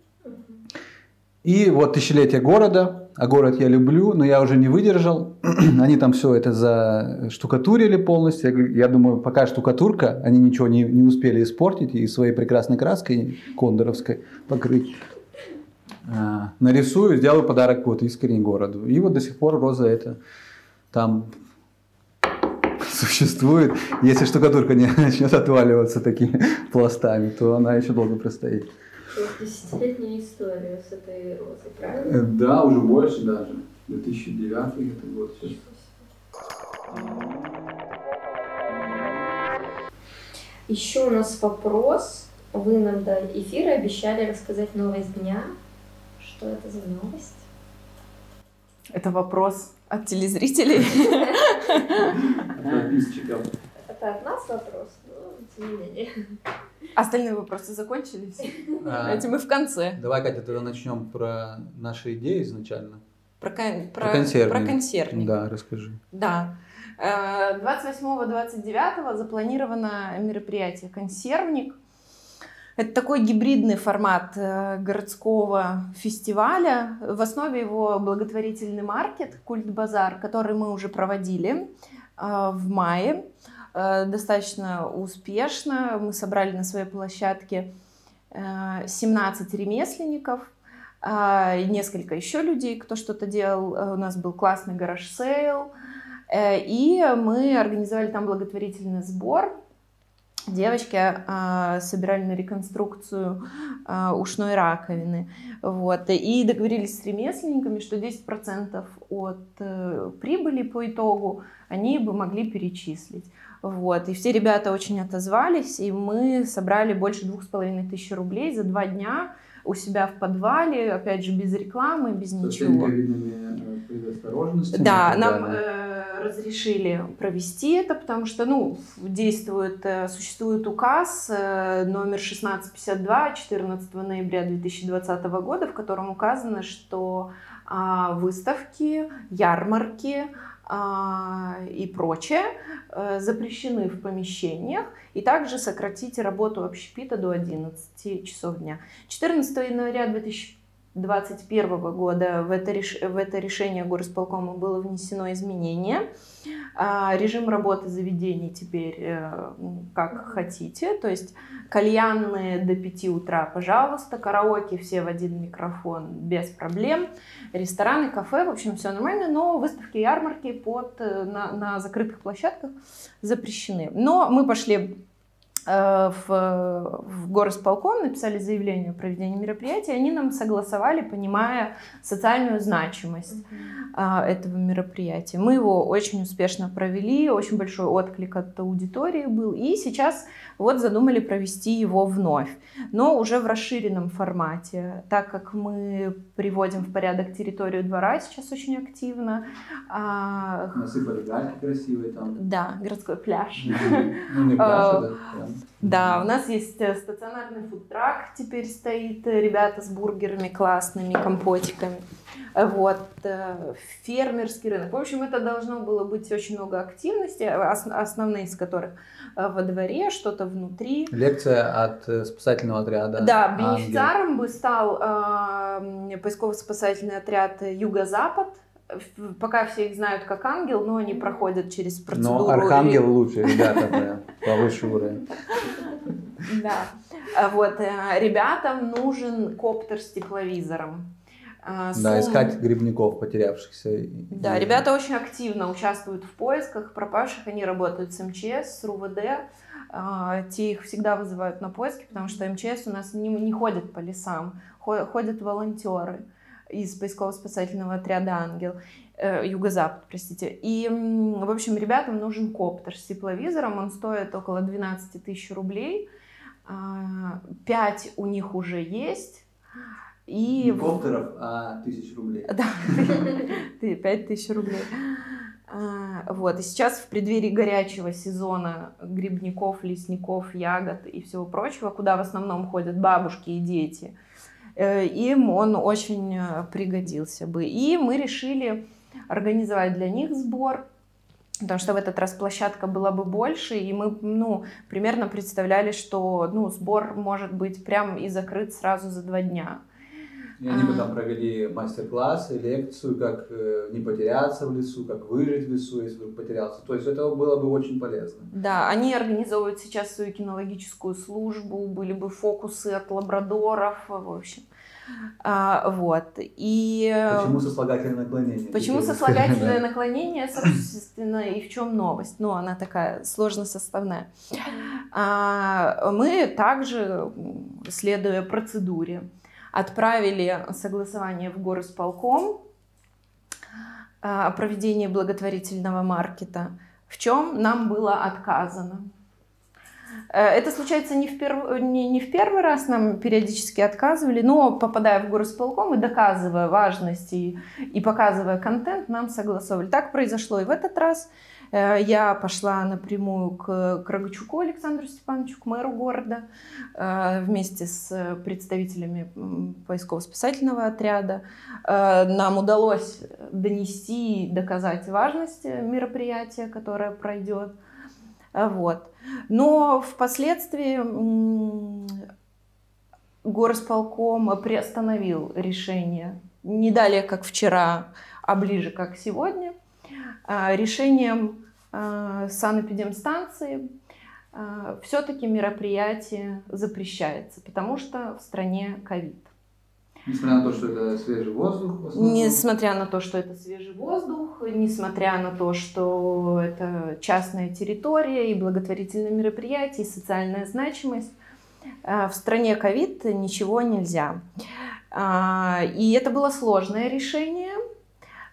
И вот тысячелетие города, а город я люблю, но я уже не выдержал. они там все это заштукатурили полностью. Я, говорю, я думаю, пока штукатурка, они ничего не, не успели испортить и своей прекрасной краской кондоровской покрыть. А, нарисую, сделаю подарок вот искренне городу. И вот до сих пор роза это там существует. Если штукатурка не начнет отваливаться такими пластами, то она еще долго простоит. Десятилетняя история с этой розой, правильно? Э, да, уже больше даже. 2009 это год сейчас. Еще у нас вопрос. Вы нам до эфира обещали рассказать новость дня. Что это за новость? Это вопрос от телезрителей. Подписчиков. Это от нас вопрос, но тем не менее. Остальные вопросы закончились. А, Эти мы в конце. Давай, Катя, тогда начнем про наши идеи изначально. Про, кон, про, про консервник. Про консервник. Да, расскажи. Да. 28-29 э, запланировано мероприятие «Консервник». Это такой гибридный формат э, городского фестиваля. В основе его благотворительный маркет «Культ Базар», который мы уже проводили э, в мае. Э, достаточно успешно. Мы собрали на своей площадке 17 ремесленников, несколько еще людей, кто что-то делал. У нас был классный гараж-сейл. И мы организовали там благотворительный сбор девочки э, собирали на реконструкцию э, ушной раковины. Вот. И договорились с ремесленниками, что 10% от э, прибыли по итогу они бы могли перечислить. Вот. И все ребята очень отозвались, и мы собрали больше двух с половиной тысяч рублей за два дня у себя в подвале, опять же, без рекламы, без Со ничего. Да, нам э, разрешили провести это, потому что, ну, действует, э, существует указ э, номер 1652 14 ноября 2020 года, в котором указано, что э, выставки, ярмарки, а, и прочее э, запрещены в помещениях, и также сократите работу общепита до 11 часов дня. 14 января 2021 года в это, в это решение горосполкома было внесено изменение. А, режим работы заведений теперь э, как хотите, то есть кальянные до 5 утра, пожалуйста, караоке все в один микрофон без проблем, рестораны, кафе, в общем, все нормально, но выставки, ярмарки под, э, на, на закрытых площадках запрещены. Но мы пошли в, в горосполком, написали заявление о проведении мероприятия, они нам согласовали, понимая социальную значимость mm-hmm. этого мероприятия. Мы его очень успешно провели, очень большой отклик от аудитории был, и сейчас вот задумали провести его вновь, но уже в расширенном формате, так как мы приводим в порядок территорию двора сейчас очень активно. Насыпали гальки красивые там. Да, городской пляж. Ну, не пляж, да. У нас есть э, стационарный фудтрак, теперь стоит, э, ребята с бургерами классными, компотиками. Вот, э, фермерский рынок. В общем, это должно было быть очень много активности, основные из которых во дворе, что-то внутри. Лекция от спасательного отряда. Да, бенефициаром бы стал э, поисково-спасательный отряд Юго-Запад, пока все их знают как ангел, но они проходят через процедуру. Но архангел и... лучше, ребята, повыше уровень. Да, а вот, э, ребятам нужен коптер с тепловизором. А, да, искать грибников, потерявшихся. Да, ребята очень активно участвуют в поисках пропавших, они работают с МЧС, с РУВД, а, те их всегда вызывают на поиски, потому что МЧС у нас не, не ходит по лесам, ходят волонтеры из поисково-спасательного отряда «Ангел». э, юго-запад, простите. И, в общем, ребятам нужен коптер с тепловизором, он стоит около 12 тысяч рублей. А, пять у них уже есть. И... Не коптеров, а тысяч рублей. Да, пять тысяч рублей. А, вот, и сейчас в преддверии горячего сезона грибников, лесников, ягод и всего прочего, куда в основном ходят бабушки и дети, им он очень э, пригодился бы. И мы решили организовать для них сбор, потому что в этот раз площадка была бы больше, и мы, ну, примерно представляли, что, ну, сбор может быть прям и закрыт сразу за два дня. И они бы там провели мастер-классы, лекцию, как э, не потеряться в лесу, как выжить в лесу, если вдруг потерялся. То есть это было бы очень полезно. Да, они организовывают сейчас свою кинологическую службу, были бы фокусы от лабрадоров, в общем. А, вот. И... Почему сослагательное наклонение? Почему сослагательное наклонение, собственно, и в чем новость? Ну, она такая сложно составная. А, мы также, следуя процедуре, отправили согласование в горосполком о проведении благотворительного маркета, в чем нам было отказано. Э, это случается не в, перв... не, не в первый раз, нам периодически отказывали, но попадая в горосполком и доказывая важность и, и показывая контент, нам согласовывали. Так произошло и в этот раз. Э, я пошла напрямую к Крагачуку Александру Степановичу, к мэру города, э, вместе с представителями поисково-спасательного отряда. Нам удалось донести доказать важность мероприятия, которое пройдет. Вот. Но впоследствии горосполком приостановил решение не далее, как вчера, а ближе, как сегодня. А, решением а, санэпидемстанции а, все-таки мероприятие запрещается, потому что в стране ковид. Несмотря на то, что это свежий воздух? Несмотря на то, что это свежий воздух, несмотря на то, что это частная территория и благотворительное мероприятие, и социальная значимость, в стране ковид ничего нельзя. И это было сложное решение,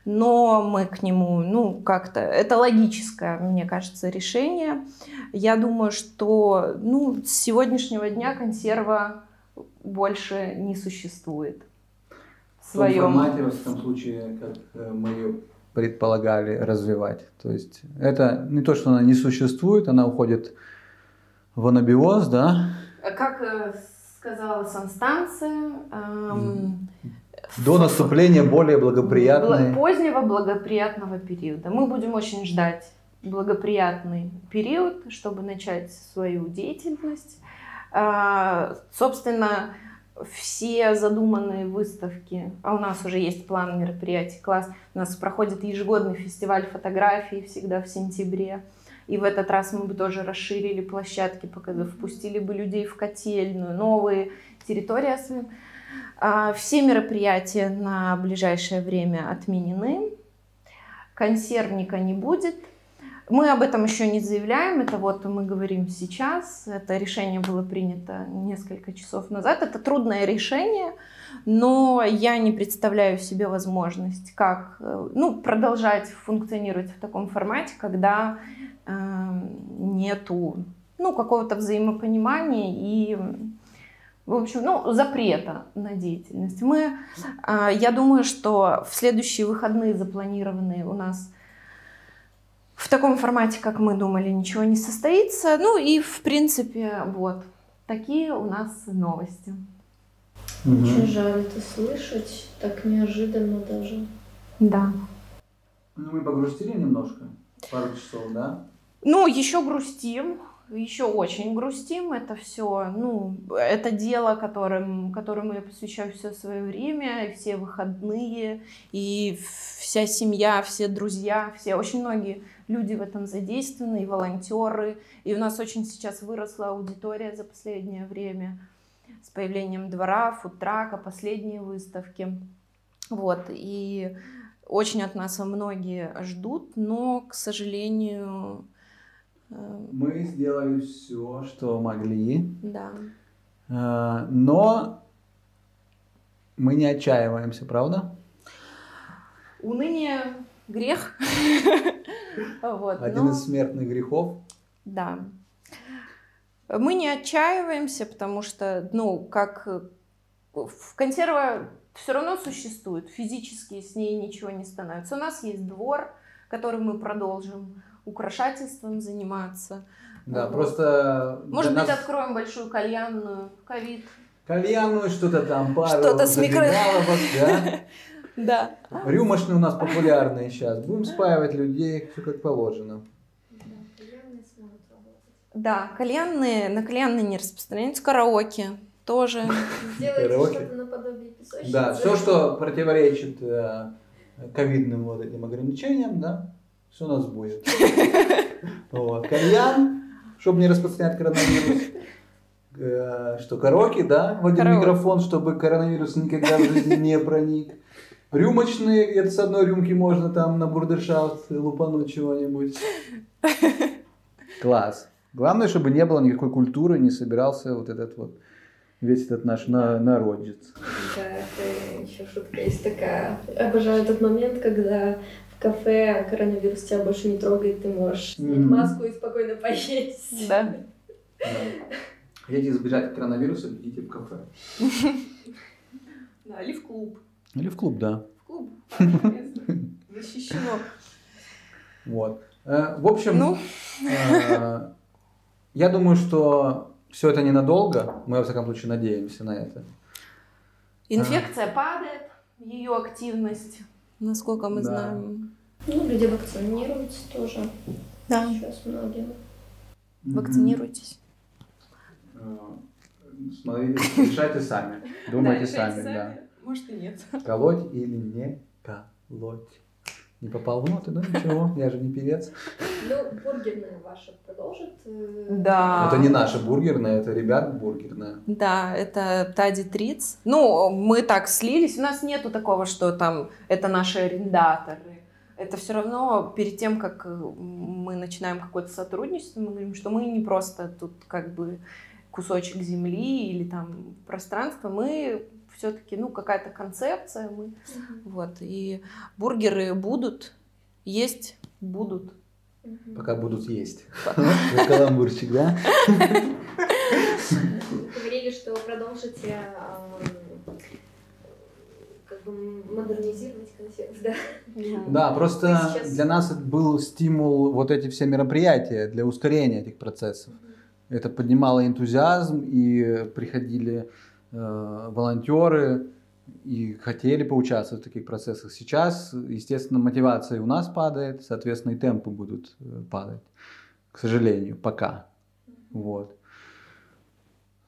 но мы к нему, ну, как-то, это логическое, мне кажется, решение. Я думаю, что, ну, с сегодняшнего дня консерва больше не существует. В своем... формате, в этом случае, как э, мы ее предполагали развивать. То есть это не то, что она не существует, она уходит в анабиоз, да? Как э, сказала санстанция, эм, до наступления более благоприятной... Позднего благоприятного периода. Мы будем очень ждать благоприятный период, чтобы начать свою деятельность. А, собственно, все задуманные выставки, а у нас уже есть план мероприятий, класс, у нас проходит ежегодный фестиваль фотографий всегда в сентябре. И в этот раз мы бы тоже расширили площадки, впустили бы людей в котельную, новые территории освоим. А, все мероприятия на ближайшее время отменены. Консервника не будет. Мы об этом еще не заявляем, это вот мы говорим сейчас, это решение было принято несколько часов назад, это трудное решение, но я не представляю себе возможность, как э, ну, продолжать функционировать в таком формате, когда э, нету ну, какого-то взаимопонимания и в общем, ну, запрета на деятельность. Мы, э, я думаю, что в следующие выходные запланированные у нас в таком формате, как мы думали, ничего не состоится. Ну и, в принципе, вот, такие у нас новости. Очень жаль это слышать, так неожиданно даже. Да. Ну, мы погрустили немножко, пару часов, да? Ну, еще грустим еще очень грустим. Это все, ну, это дело, которым, которому я посвящаю все свое время, и все выходные, и вся семья, все друзья, все, очень многие люди в этом задействованы, и волонтеры. И у нас очень сейчас выросла аудитория за последнее время с появлением двора, фудтрака, последние выставки. Вот, и очень от нас многие ждут, но, к сожалению, мы сделали все, что могли. Да. Э, но мы не отчаиваемся, правда? Уныние грех. Вот, Один но- из смертных грехов. Да. Мы не отчаиваемся, потому что, ну, как в консерва все равно существует, физически с ней ничего не становится. У нас есть двор, который мы продолжим украшательством заниматься. Да, Вот. просто Может быть, нас откроем большую кальянную, ковид. кальянную, что-то там, пару Что-то с микро- да. Да. Рюмочные у нас популярные сейчас. Будем спаивать людей, все как положено. Да, кальянные на кальянные не распространяются, караоке тоже. Сделайте Караоке. что-то наподобие песочницы. Да, все, что противоречит э, ковидным вот этим ограничениям, да, все у нас будет. Вот. Кальян, чтобы не распространять коронавирус. Э, Что, караоке, да, в один Караоке. микрофон, чтобы коронавирус никогда в жизни не проник. Рюмочные, где-то с одной рюмки можно там на бурдершафт лупануть чего-нибудь. Класс. Главное, чтобы не было никакой культуры, не собирался вот этот вот весь этот наш на- народец. Да, это еще шутка есть такая. Обожаю этот момент, когда кафе коронавирус тебя больше не трогает, ты можешь снять Мгм. маску и спокойно поесть. Да. Хотите избежать коронавируса, идите в кафе. Да, или в клуб. Или в клуб, да. В клуб. Защищено. Вот. Э, В общем, Ну, э, я думаю, что все это ненадолго. Мы, во всяком случае, надеемся на это. инфекция падает, ее активность, насколько мы Да. знаем. Ну, люди вакцинируются тоже. Да. Сейчас многие. Вакцинируйтесь. Э, Смотрите, решайте сами. Думайте сами, да. Может и нет. Колоть или не колоть. Не попал в ноты, но ничего, я же не певец. Ну, бургерная ваша продолжит? э, Да. Это не наша бургерная, это ребят бургерная. Да, это Тади Триц. Ну, мы так слились. У нас нету такого, что там это наши арендаторы. Это все равно перед тем, как э, мы начинаем какое-то сотрудничество, мы говорим, что мы не просто тут как бы кусочек земли или там пространство, мы все-таки, ну, какая-то концепция, мы Мгм. вот, и бургеры будут, есть будут. Пока будут есть. Каламбурчик, да? Говорили, что продолжите ам, как бы модернизировать концепт, да? Да, просто сейчас- для нас это был стимул вот эти все мероприятия для ускорения этих процессов. Это поднимало энтузиазм, и приходили э, волонтеры и хотели поучаствовать в таких процессах. Сейчас, естественно, мотивация у нас падает, соответственно, и темпы будут э, падать, к сожалению, пока. Вот.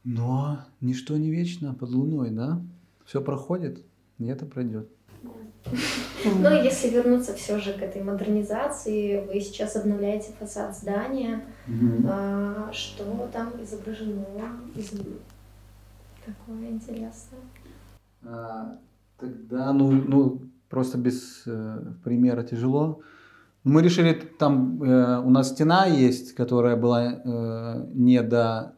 Но ничто не вечно под луной, да? Все проходит, и это пройдет. Ну, и если вернуться все же к этой модернизации, вы сейчас обновляете фасад здания. А, что там изображено? Из... Такое интересное. А, Тогда, ну, ну просто без э, примера тяжело. Мы решили, там э, у нас стена есть, которая была э, не до,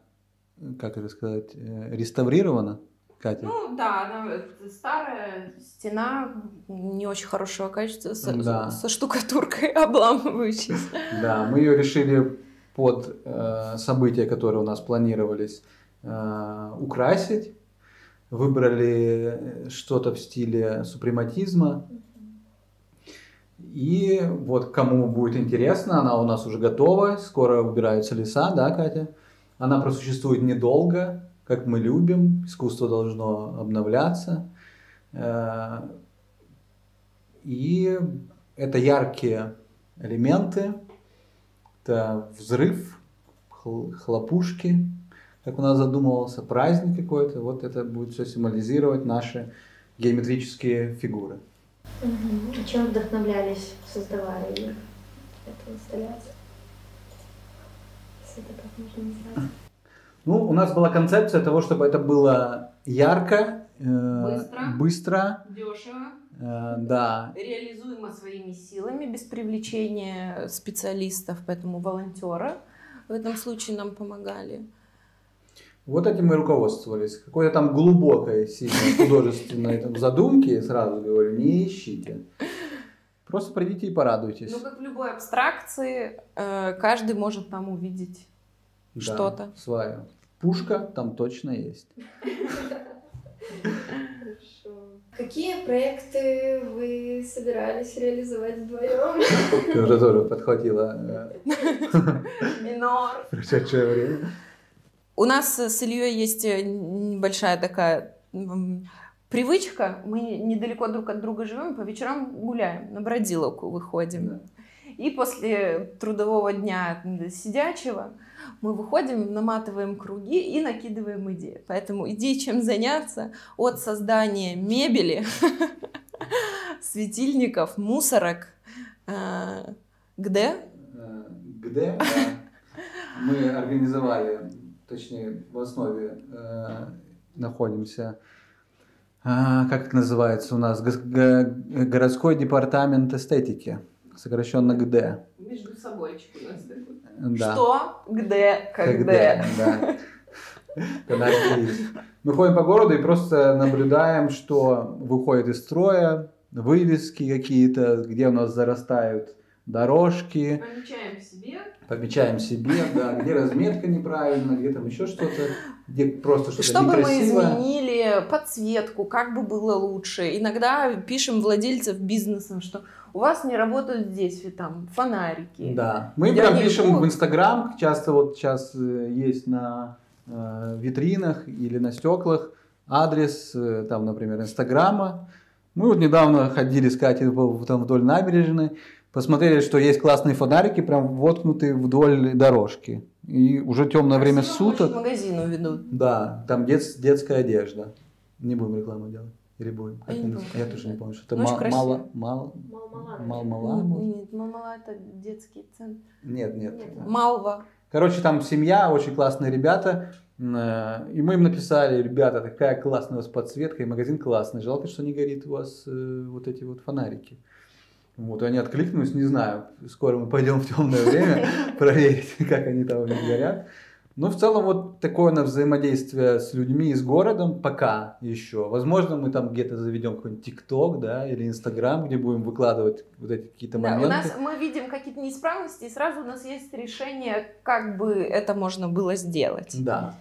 как это сказать, э, реставрирована, Катя. Ну да, она, старая стена не очень хорошего качества, со, Да. со штукатуркой обламывающейся. Да, мы ее решили под э, события, которые у нас планировались, э, украсить. Выбрали что-то в стиле супрематизма. И вот кому будет интересно, она у нас уже готова, скоро убираются леса, да, Катя? Она просуществует недолго, как мы любим, искусство должно обновляться. Э, И это яркие элементы, это взрыв, хл- хлопушки, как у нас задумывался, праздник какой-то. Вот это будет все символизировать наши геометрические фигуры. Мгм. А чем вдохновлялись, создавая их, эту инсталляцию? Если это так можно назвать. Ну, у нас была концепция того, чтобы это было ярко, э, Быстро. быстро, Дешево, э, да, реализуемо своими силами, без привлечения специалистов, поэтому волонтеры в этом случае нам помогали. Вот этим мы и руководствовались. Какой-то там глубокой, сильной художественной там задумки, сразу говорю, не ищите. Просто придите и порадуйтесь. Ну, как в любой абстракции, э, каждый может там увидеть Да, что-то. Свою. Пушка там точно есть. Хорошо. Какие проекты вы собирались реализовать вдвоем? Ты уже тоже подхватила э, Минор. прошедшее время. У нас с Ильей есть э, небольшая такая привычка. Мы недалеко друг от друга живем, по вечерам гуляем, на бродиловку выходим. Да. И после трудового дня сидячего мы выходим, наматываем круги и накидываем идеи. Поэтому идей, чем заняться, от создания мебели, светильников, мусорок, э, где? Э, Где да, мы организовали, точнее в основе э, находимся, как это называется у нас, городской департамент эстетики, сокращенно ГД. Между собойчик у нас такой. Да. Что, где, когда. Когда, да. Когда. Мы ходим по городу и просто наблюдаем, что выходит из строя, вывески какие-то, где у нас зарастают дорожки, Помечаем себе. помечаем себе, да, где разметка неправильно, где там еще что-то, где просто что-то Чтобы мы некрасивое. изменили подсветку, как бы было лучше. Иногда пишем владельцев бизнеса, что у вас не работают здесь там фонарики. Да, мы прям пишем в Инстаграм, часто вот сейчас э, есть на э, витринах или на стеклах адрес, э, там, например, Инстаграма. Мы вот недавно ходили с Катей там вдоль набережной, посмотрели, что есть классные фонарики, прям воткнутые вдоль дорожки. И уже темное время Красиво очень суток. к магазину ведут. Да, там дет- детская одежда. Не будем рекламу делать. Или будем? Я Как не помню. Я тоже не помню, что это Ну, красиво. мало, мало, Мал-мала. мал-мала, может? Нет, Мамала это детский центр. Нет, нет. Нет. Малва. Короче, там семья, очень классные ребята. э, И мы им написали, ребята, такая классная у вас подсветка, и магазин классный. Жалко, что не горит у вас э, вот эти вот фонарики. Вот, и они откликнулись, не знаю, скоро мы пойдем в темное время проверить, как они там у них горят. Но в целом вот такое на взаимодействие с людьми и с городом пока еще. Возможно, мы там где-то заведем какой-нибудь ТикТок, да, или Инстаграм, где будем выкладывать вот эти какие-то Да, у моменты. нас мы видим какие-то неисправности, и сразу у нас есть решение, как бы это можно было сделать. Да.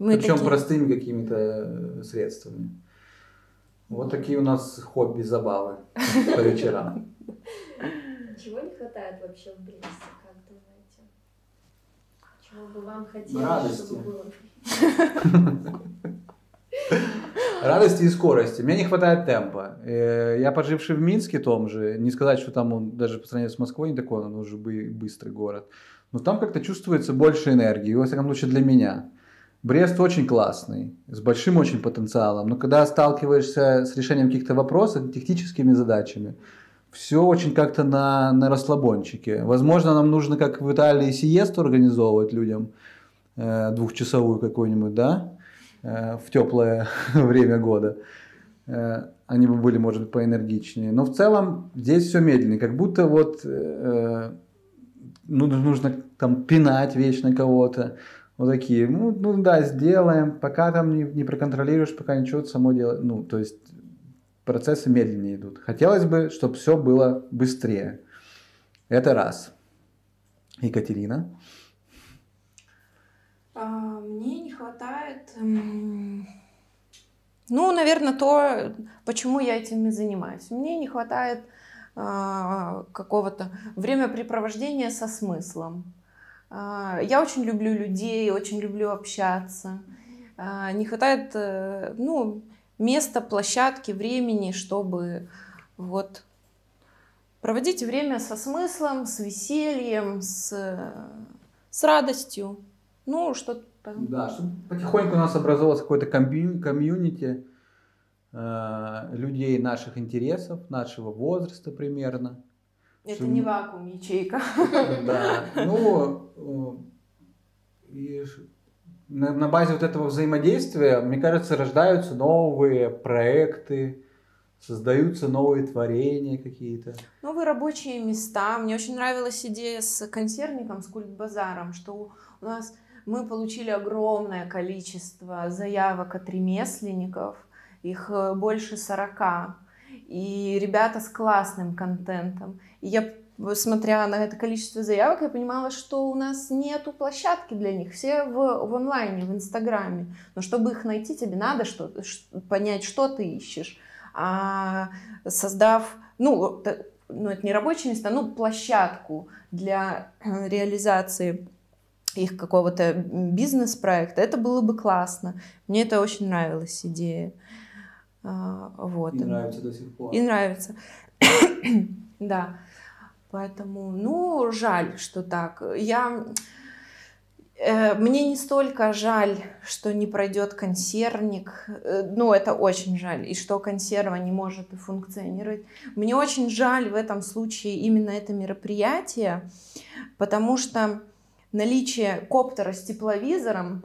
Мы Причем такие- простыми какими-то э, средствами. Вот такие у нас хобби, забавы по вечерам. Чего не хватает вообще в Бресте, как думаете? Бы вам Радости. чтобы было? Радости и скорости. Мне не хватает темпа. Э, Я поживший в Минске том же, не сказать, что там он даже по сравнению с Москвой не такой, он уже бы- быстрый город. Но там как-то чувствуется больше энергии, во всяком случае для меня. Брест очень классный, с большим очень потенциалом, но когда сталкиваешься с решением каких-то вопросов, техническими задачами, все очень как-то на, на расслабончике. Возможно, нам нужно, как в Италии, сиесту организовывать людям, э, двухчасовую какую-нибудь, да, э, в теплое время года. Э, они бы были, может быть, поэнергичнее. Но в целом здесь все медленнее, как будто вот э, ну, нужно там пинать вечно кого-то. Вот такие, ну, ну да, сделаем, пока там не, не проконтролируешь, пока ничего само делать. Ну, то есть процессы медленнее идут. Хотелось бы, чтобы все было быстрее. Это раз. Екатерина. А, Мне не хватает, м, ну, наверное, то, почему я этим и занимаюсь. Мне не хватает а, какого-то времяпрепровождения со смыслом. А, Я очень люблю людей, очень люблю общаться. Не хватает, э, ну, места, площадки, времени, чтобы вот проводить время со смыслом, с весельем, с, с радостью. Ну, что-то... Да, чтобы потихоньку у нас образовалось какое-то комью- комьюнити э, людей наших интересов, нашего возраста примерно. Это Что- не вакуум, ячейка. Да, ну, э, и на, на базе вот этого взаимодействия, мне кажется, рождаются новые проекты, создаются новые творения какие-то. Новые рабочие места. Мне очень нравилась идея с консервником, с культбазаром, что у нас мы получили огромное количество заявок от ремесленников, их э, больше 40. и ребята с классным контентом. И я смотря на это количество заявок, я понимала, что у нас нету площадки для них. Все в, в онлайне, в Инстаграме. Но чтобы их найти, тебе надо что понять, что ты ищешь. А создав, ну, ну, это не рабочее место, ну, площадку для э, реализации их какого-то бизнес-проекта, это было бы классно. Мне это очень нравилась идея. А, вот. И нравится до сих пор. И нравится. да. Поэтому, ну, жаль, что так. Я... Э, мне не столько жаль, что не пройдет консервник, э, ну, это очень жаль, и что консерва не может функционировать. Мне очень жаль в этом случае именно это мероприятие, потому что наличие коптера с тепловизором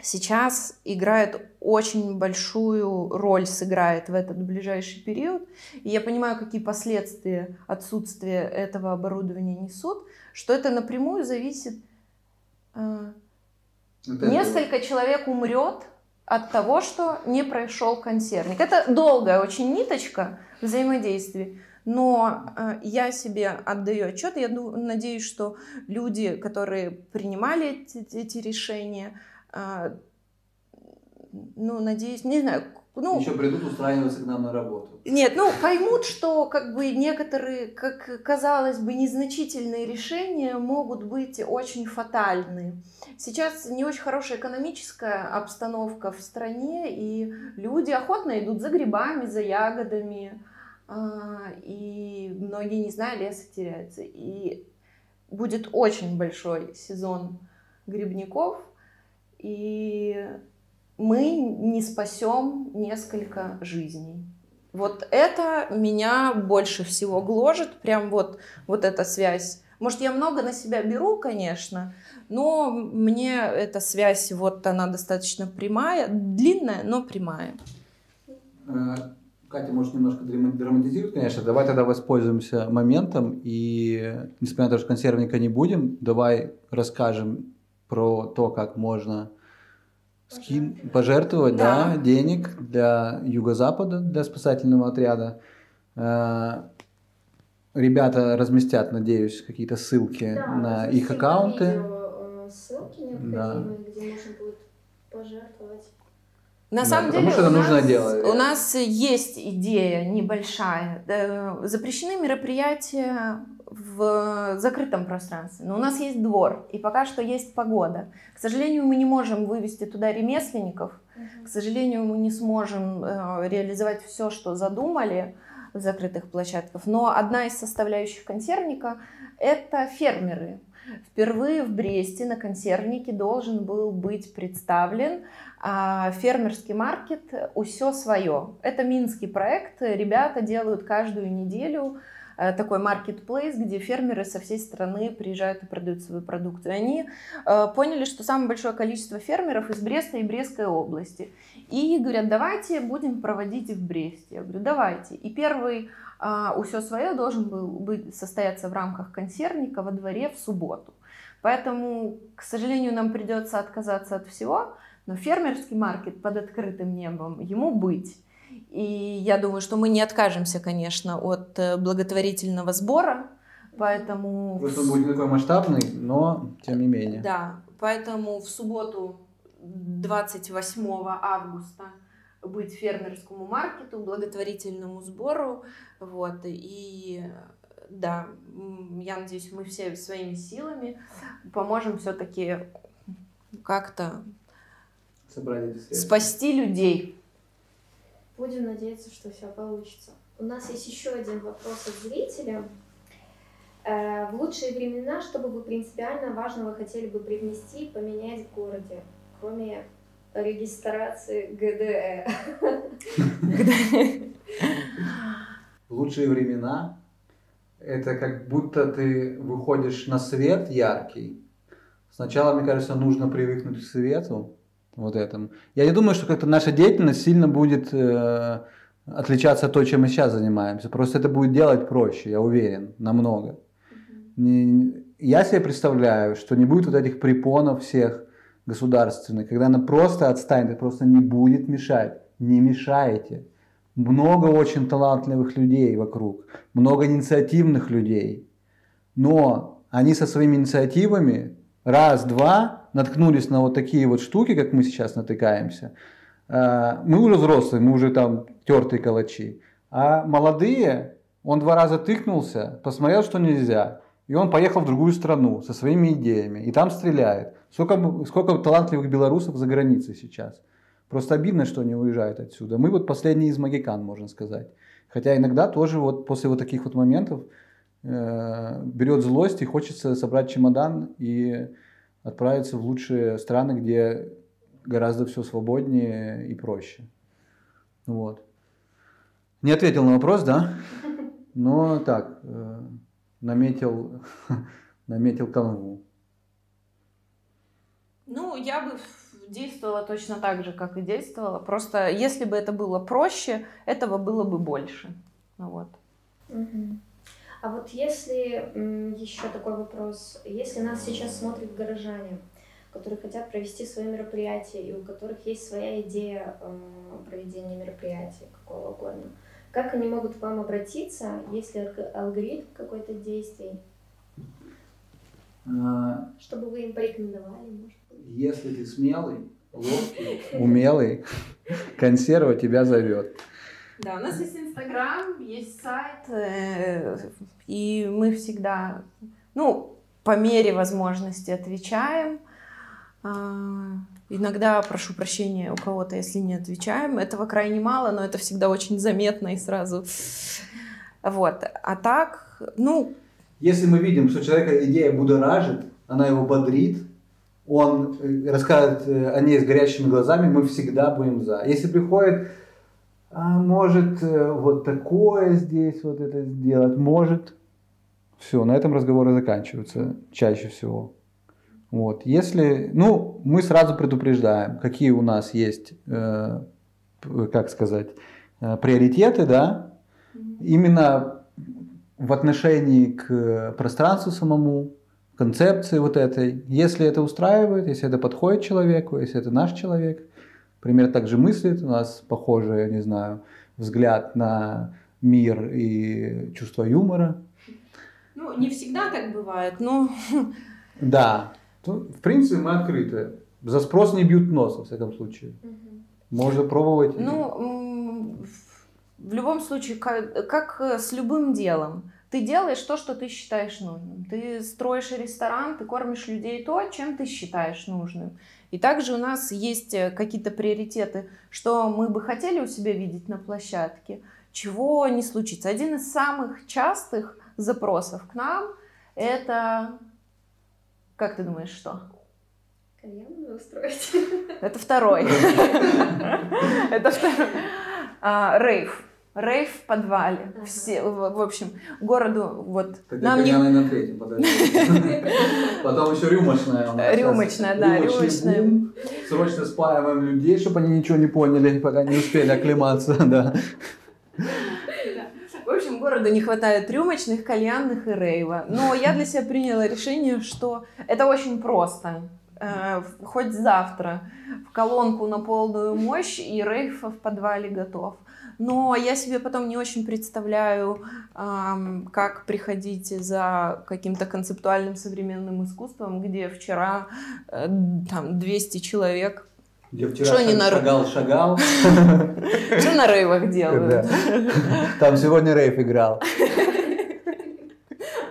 сейчас играет очень большую роль, сыграет в этот ближайший период. И я понимаю, какие последствия отсутствия этого оборудования несут, что это напрямую зависит... Э, несколько человек умрет от того, что не прошел консервник. Это долгая очень ниточка взаимодействия. Но э, я себе отдаю отчет, я надеюсь, что люди, которые принимали эти, эти решения, а, ну, надеюсь, не знаю, ну, еще придут устраиваться к нам на работу. Нет, ну поймут, что как бы некоторые, как казалось бы, незначительные решения могут быть очень фатальны. Сейчас не очень хорошая экономическая обстановка в стране, и люди охотно идут за грибами, за ягодами, а, и многие, не зная, леса теряются. И будет очень большой сезон грибников, и мы не спасем несколько жизней. Вот это меня больше всего гложет, прям вот, вот эта связь. Может, я много на себя беру, конечно, но мне эта связь, вот она достаточно прямая, длинная, но прямая. Э, Катя, может, немножко драматизирует, конечно. Давай тогда воспользуемся моментом и, несмотря на то, что консервника не будем, давай расскажем про то, как можно скин, пожертвовать да. Да, денег для Юго-Запада, для спасательного отряда. Э, ребята разместят, надеюсь, какие-то ссылки да, на их аккаунты. Видео, э, ссылки необходимые, да. где можно будет пожертвовать. На да, самом деле что у, нужно нас, делать. у нас есть идея небольшая. Запрещены мероприятия в закрытом пространстве. Но у нас есть двор, и пока что есть погода. К сожалению, мы не можем вывести туда ремесленников. К сожалению, мы не сможем э, реализовать все, что задумали в закрытых площадках. Но одна из составляющих консервника – это фермеры. Впервые в Бресте на консервнике должен был быть представлен а, фермерский маркет «Усё свое». Это минский проект. Ребята делают каждую неделю такой маркетплейс, где фермеры со всей страны приезжают и продают свою продукцию. Они э, поняли, что самое большое количество фермеров из Бреста и Брестской области. И говорят, давайте будем проводить в Бресте. Я говорю, давайте. И первый а, «Усё свое» должен был быть, состояться в рамках консервника во дворе в субботу. Поэтому, к сожалению, нам придется отказаться от всего, но фермерский маркет под открытым небом ему быть. И я думаю, что мы не откажемся, конечно, от э, благотворительного сбора, поэтому... Он будет такой масштабный, но тем не менее. Да, поэтому в субботу 28 августа быть фермерскому маркету, благотворительному сбору, вот, и да, я надеюсь, мы все своими силами поможем все-таки как-то спасти людей. Будем надеяться, что все получится. У нас есть еще один вопрос от зрителя. Э, в лучшие времена, что бы вы принципиально важного хотели бы привнести, поменять в городе, кроме регистрации ГДЭ? Лучшие времена – это как будто ты выходишь на свет яркий. Сначала, мне кажется, нужно привыкнуть к свету, вот этому. Я не думаю, что как-то наша деятельность сильно будет э, отличаться от того, чем мы сейчас занимаемся. Просто это будет делать проще, я уверен, намного. Не, я себе представляю, что не будет вот этих препонов всех государственных, когда она просто отстанет, просто не будет мешать. Не мешайте. много очень талантливых людей вокруг, много инициативных людей. Но они со своими инициативами раз-два наткнулись на вот такие вот штуки, как мы сейчас натыкаемся. Э, мы уже взрослые, мы уже там тертые калачи. А молодые, он два раза тыкнулся, посмотрел, что нельзя. И он поехал в другую страну со своими идеями. И там стреляет. Сколько, сколько талантливых белорусов за границей сейчас. Просто обидно, что они уезжают отсюда. Мы вот последние из магикан, можно сказать. Хотя иногда тоже вот после вот таких вот моментов э, берет злость и хочется собрать чемодан и отправиться в лучшие страны, где гораздо все свободнее и проще. Вот. Не ответил на вопрос, да? Но так, э, наметил, наметил канву. Ну, я бы действовала точно так же, как и действовала. Просто если бы это было проще, этого было бы больше. Ну, вот. Угу. А вот если еще такой вопрос, если нас сейчас смотрят горожане, которые хотят провести свои мероприятия и у которых есть своя идея э, проведения мероприятия какого угодно, как они могут к вам обратиться, если алгоритм какой-то действий, а, чтобы вы им порекомендовали, может Если ты смелый, ловкий, умелый, консерва тебя зовет. Да, у нас есть Инстаграм, есть сайт, э, и мы всегда, ну, по мере возможности отвечаем. А, Иногда прошу прощения у кого-то, если не отвечаем. Этого крайне мало, но это всегда очень заметно и сразу. Вот. А так, ну... Если мы видим, что человека идея будоражит, она его бодрит, он э, расскажет э, о ней с горящими глазами, мы всегда будем за. Если приходит, а может э, вот такое здесь вот это сделать, может, все, на этом разговоры заканчиваются чаще всего. Вот. Если, ну, мы сразу предупреждаем, какие у нас есть, э, как сказать, э, приоритеты, да, именно в отношении к пространству самому, концепции вот этой. Если это устраивает, если это подходит человеку, если это наш человек, пример также мыслит, у нас похожий, я не знаю, взгляд на мир и чувство юмора. Ну, не всегда так бывает, но... Да, то, в принципе, мы открыты. За спрос не бьют нос, во всяком случае. Угу. Можно пробовать. Ну, в любом случае, как, как с любым делом. Ты делаешь то, что ты считаешь нужным. Ты строишь ресторан, ты кормишь людей то, чем ты считаешь нужным. И также у нас есть э, какие-то приоритеты, что мы бы хотели у себя видеть на площадке, чего не случится. Один из самых частых запросов к нам – это как ты думаешь, что? Кальян устроить. Это второй. Это второй. А, рейв. Рейв в подвале. Все, в общем, городу вот. нам не... на третьем. Потом еще рюмочная у нас. Рюмочная, да, рюмочная. Срочно спаиваем людей, чтобы они ничего не поняли, пока не успели оклематься, да городу не хватает рюмочных, кальянных и рейва. Но я для себя приняла решение, что это очень просто. Э, хоть завтра в колонку на полную мощь и рейв в подвале готов. Но я себе потом не очень представляю, как приходить за каким-то концептуальным современным искусством, где вчера э, там 200 человек где вчера Что они на... шагал, шагал. Что на рейвах делают? Там сегодня рейв играл.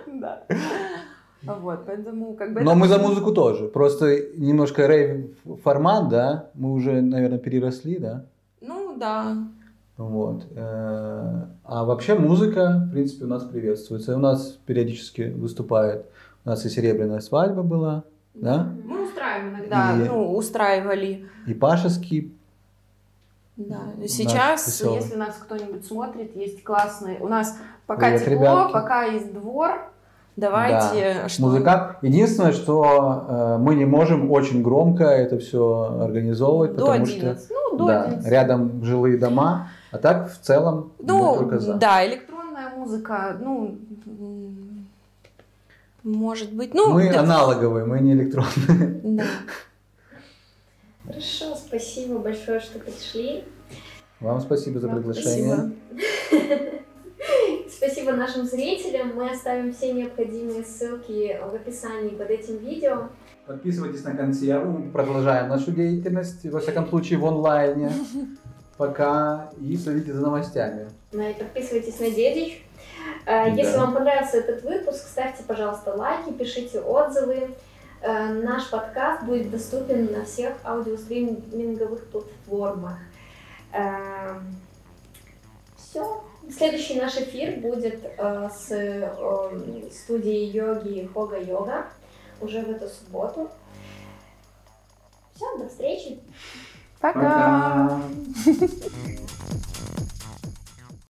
Да. Вот, поэтому как бы... Но мы за музыку тоже. Просто немножко рейв формат, да, мы уже, наверное, переросли, да? Ну, да. Вот. Э, а вообще музыка, в принципе, у нас приветствуется. У нас периодически выступает. У нас и серебряная свадьба была, да? Мы устраиваем иногда, и, ну, устраивали. И Пашеский. Да, сейчас, если нас кто-нибудь смотрит, есть классный, у нас пока Привет, тепло, ребятки. пока есть двор, давайте да. что Музыкант. Единственное, что э, мы не можем очень громко это все организовывать, до потому 11. что ну, до да, 11. рядом жилые дома, а так в целом ну, мы только за. Да, электронная музыка, ну может быть, ну... Мы да. аналоговые, мы не электронные. Да. Хорошо, спасибо большое, что пришли. Вам спасибо за приглашение. Спасибо нашим зрителям. Мы оставим все необходимые ссылки в описании под этим видео. Подписывайтесь на консерву, мы продолжаем нашу деятельность, во всяком случае в онлайне. Пока и следите за новостями. Ну и подписывайтесь на Дедич. Э, Если Да. вам понравился этот выпуск, ставьте, пожалуйста, лайки, пишите отзывы. Э, Наш подкаст будет доступен на всех аудиостриминговых платформах. Все. Следующий наш эфир будет э, с э, студией йоги Хога Йога уже в эту субботу. Все, до встречи. Пока. Пока.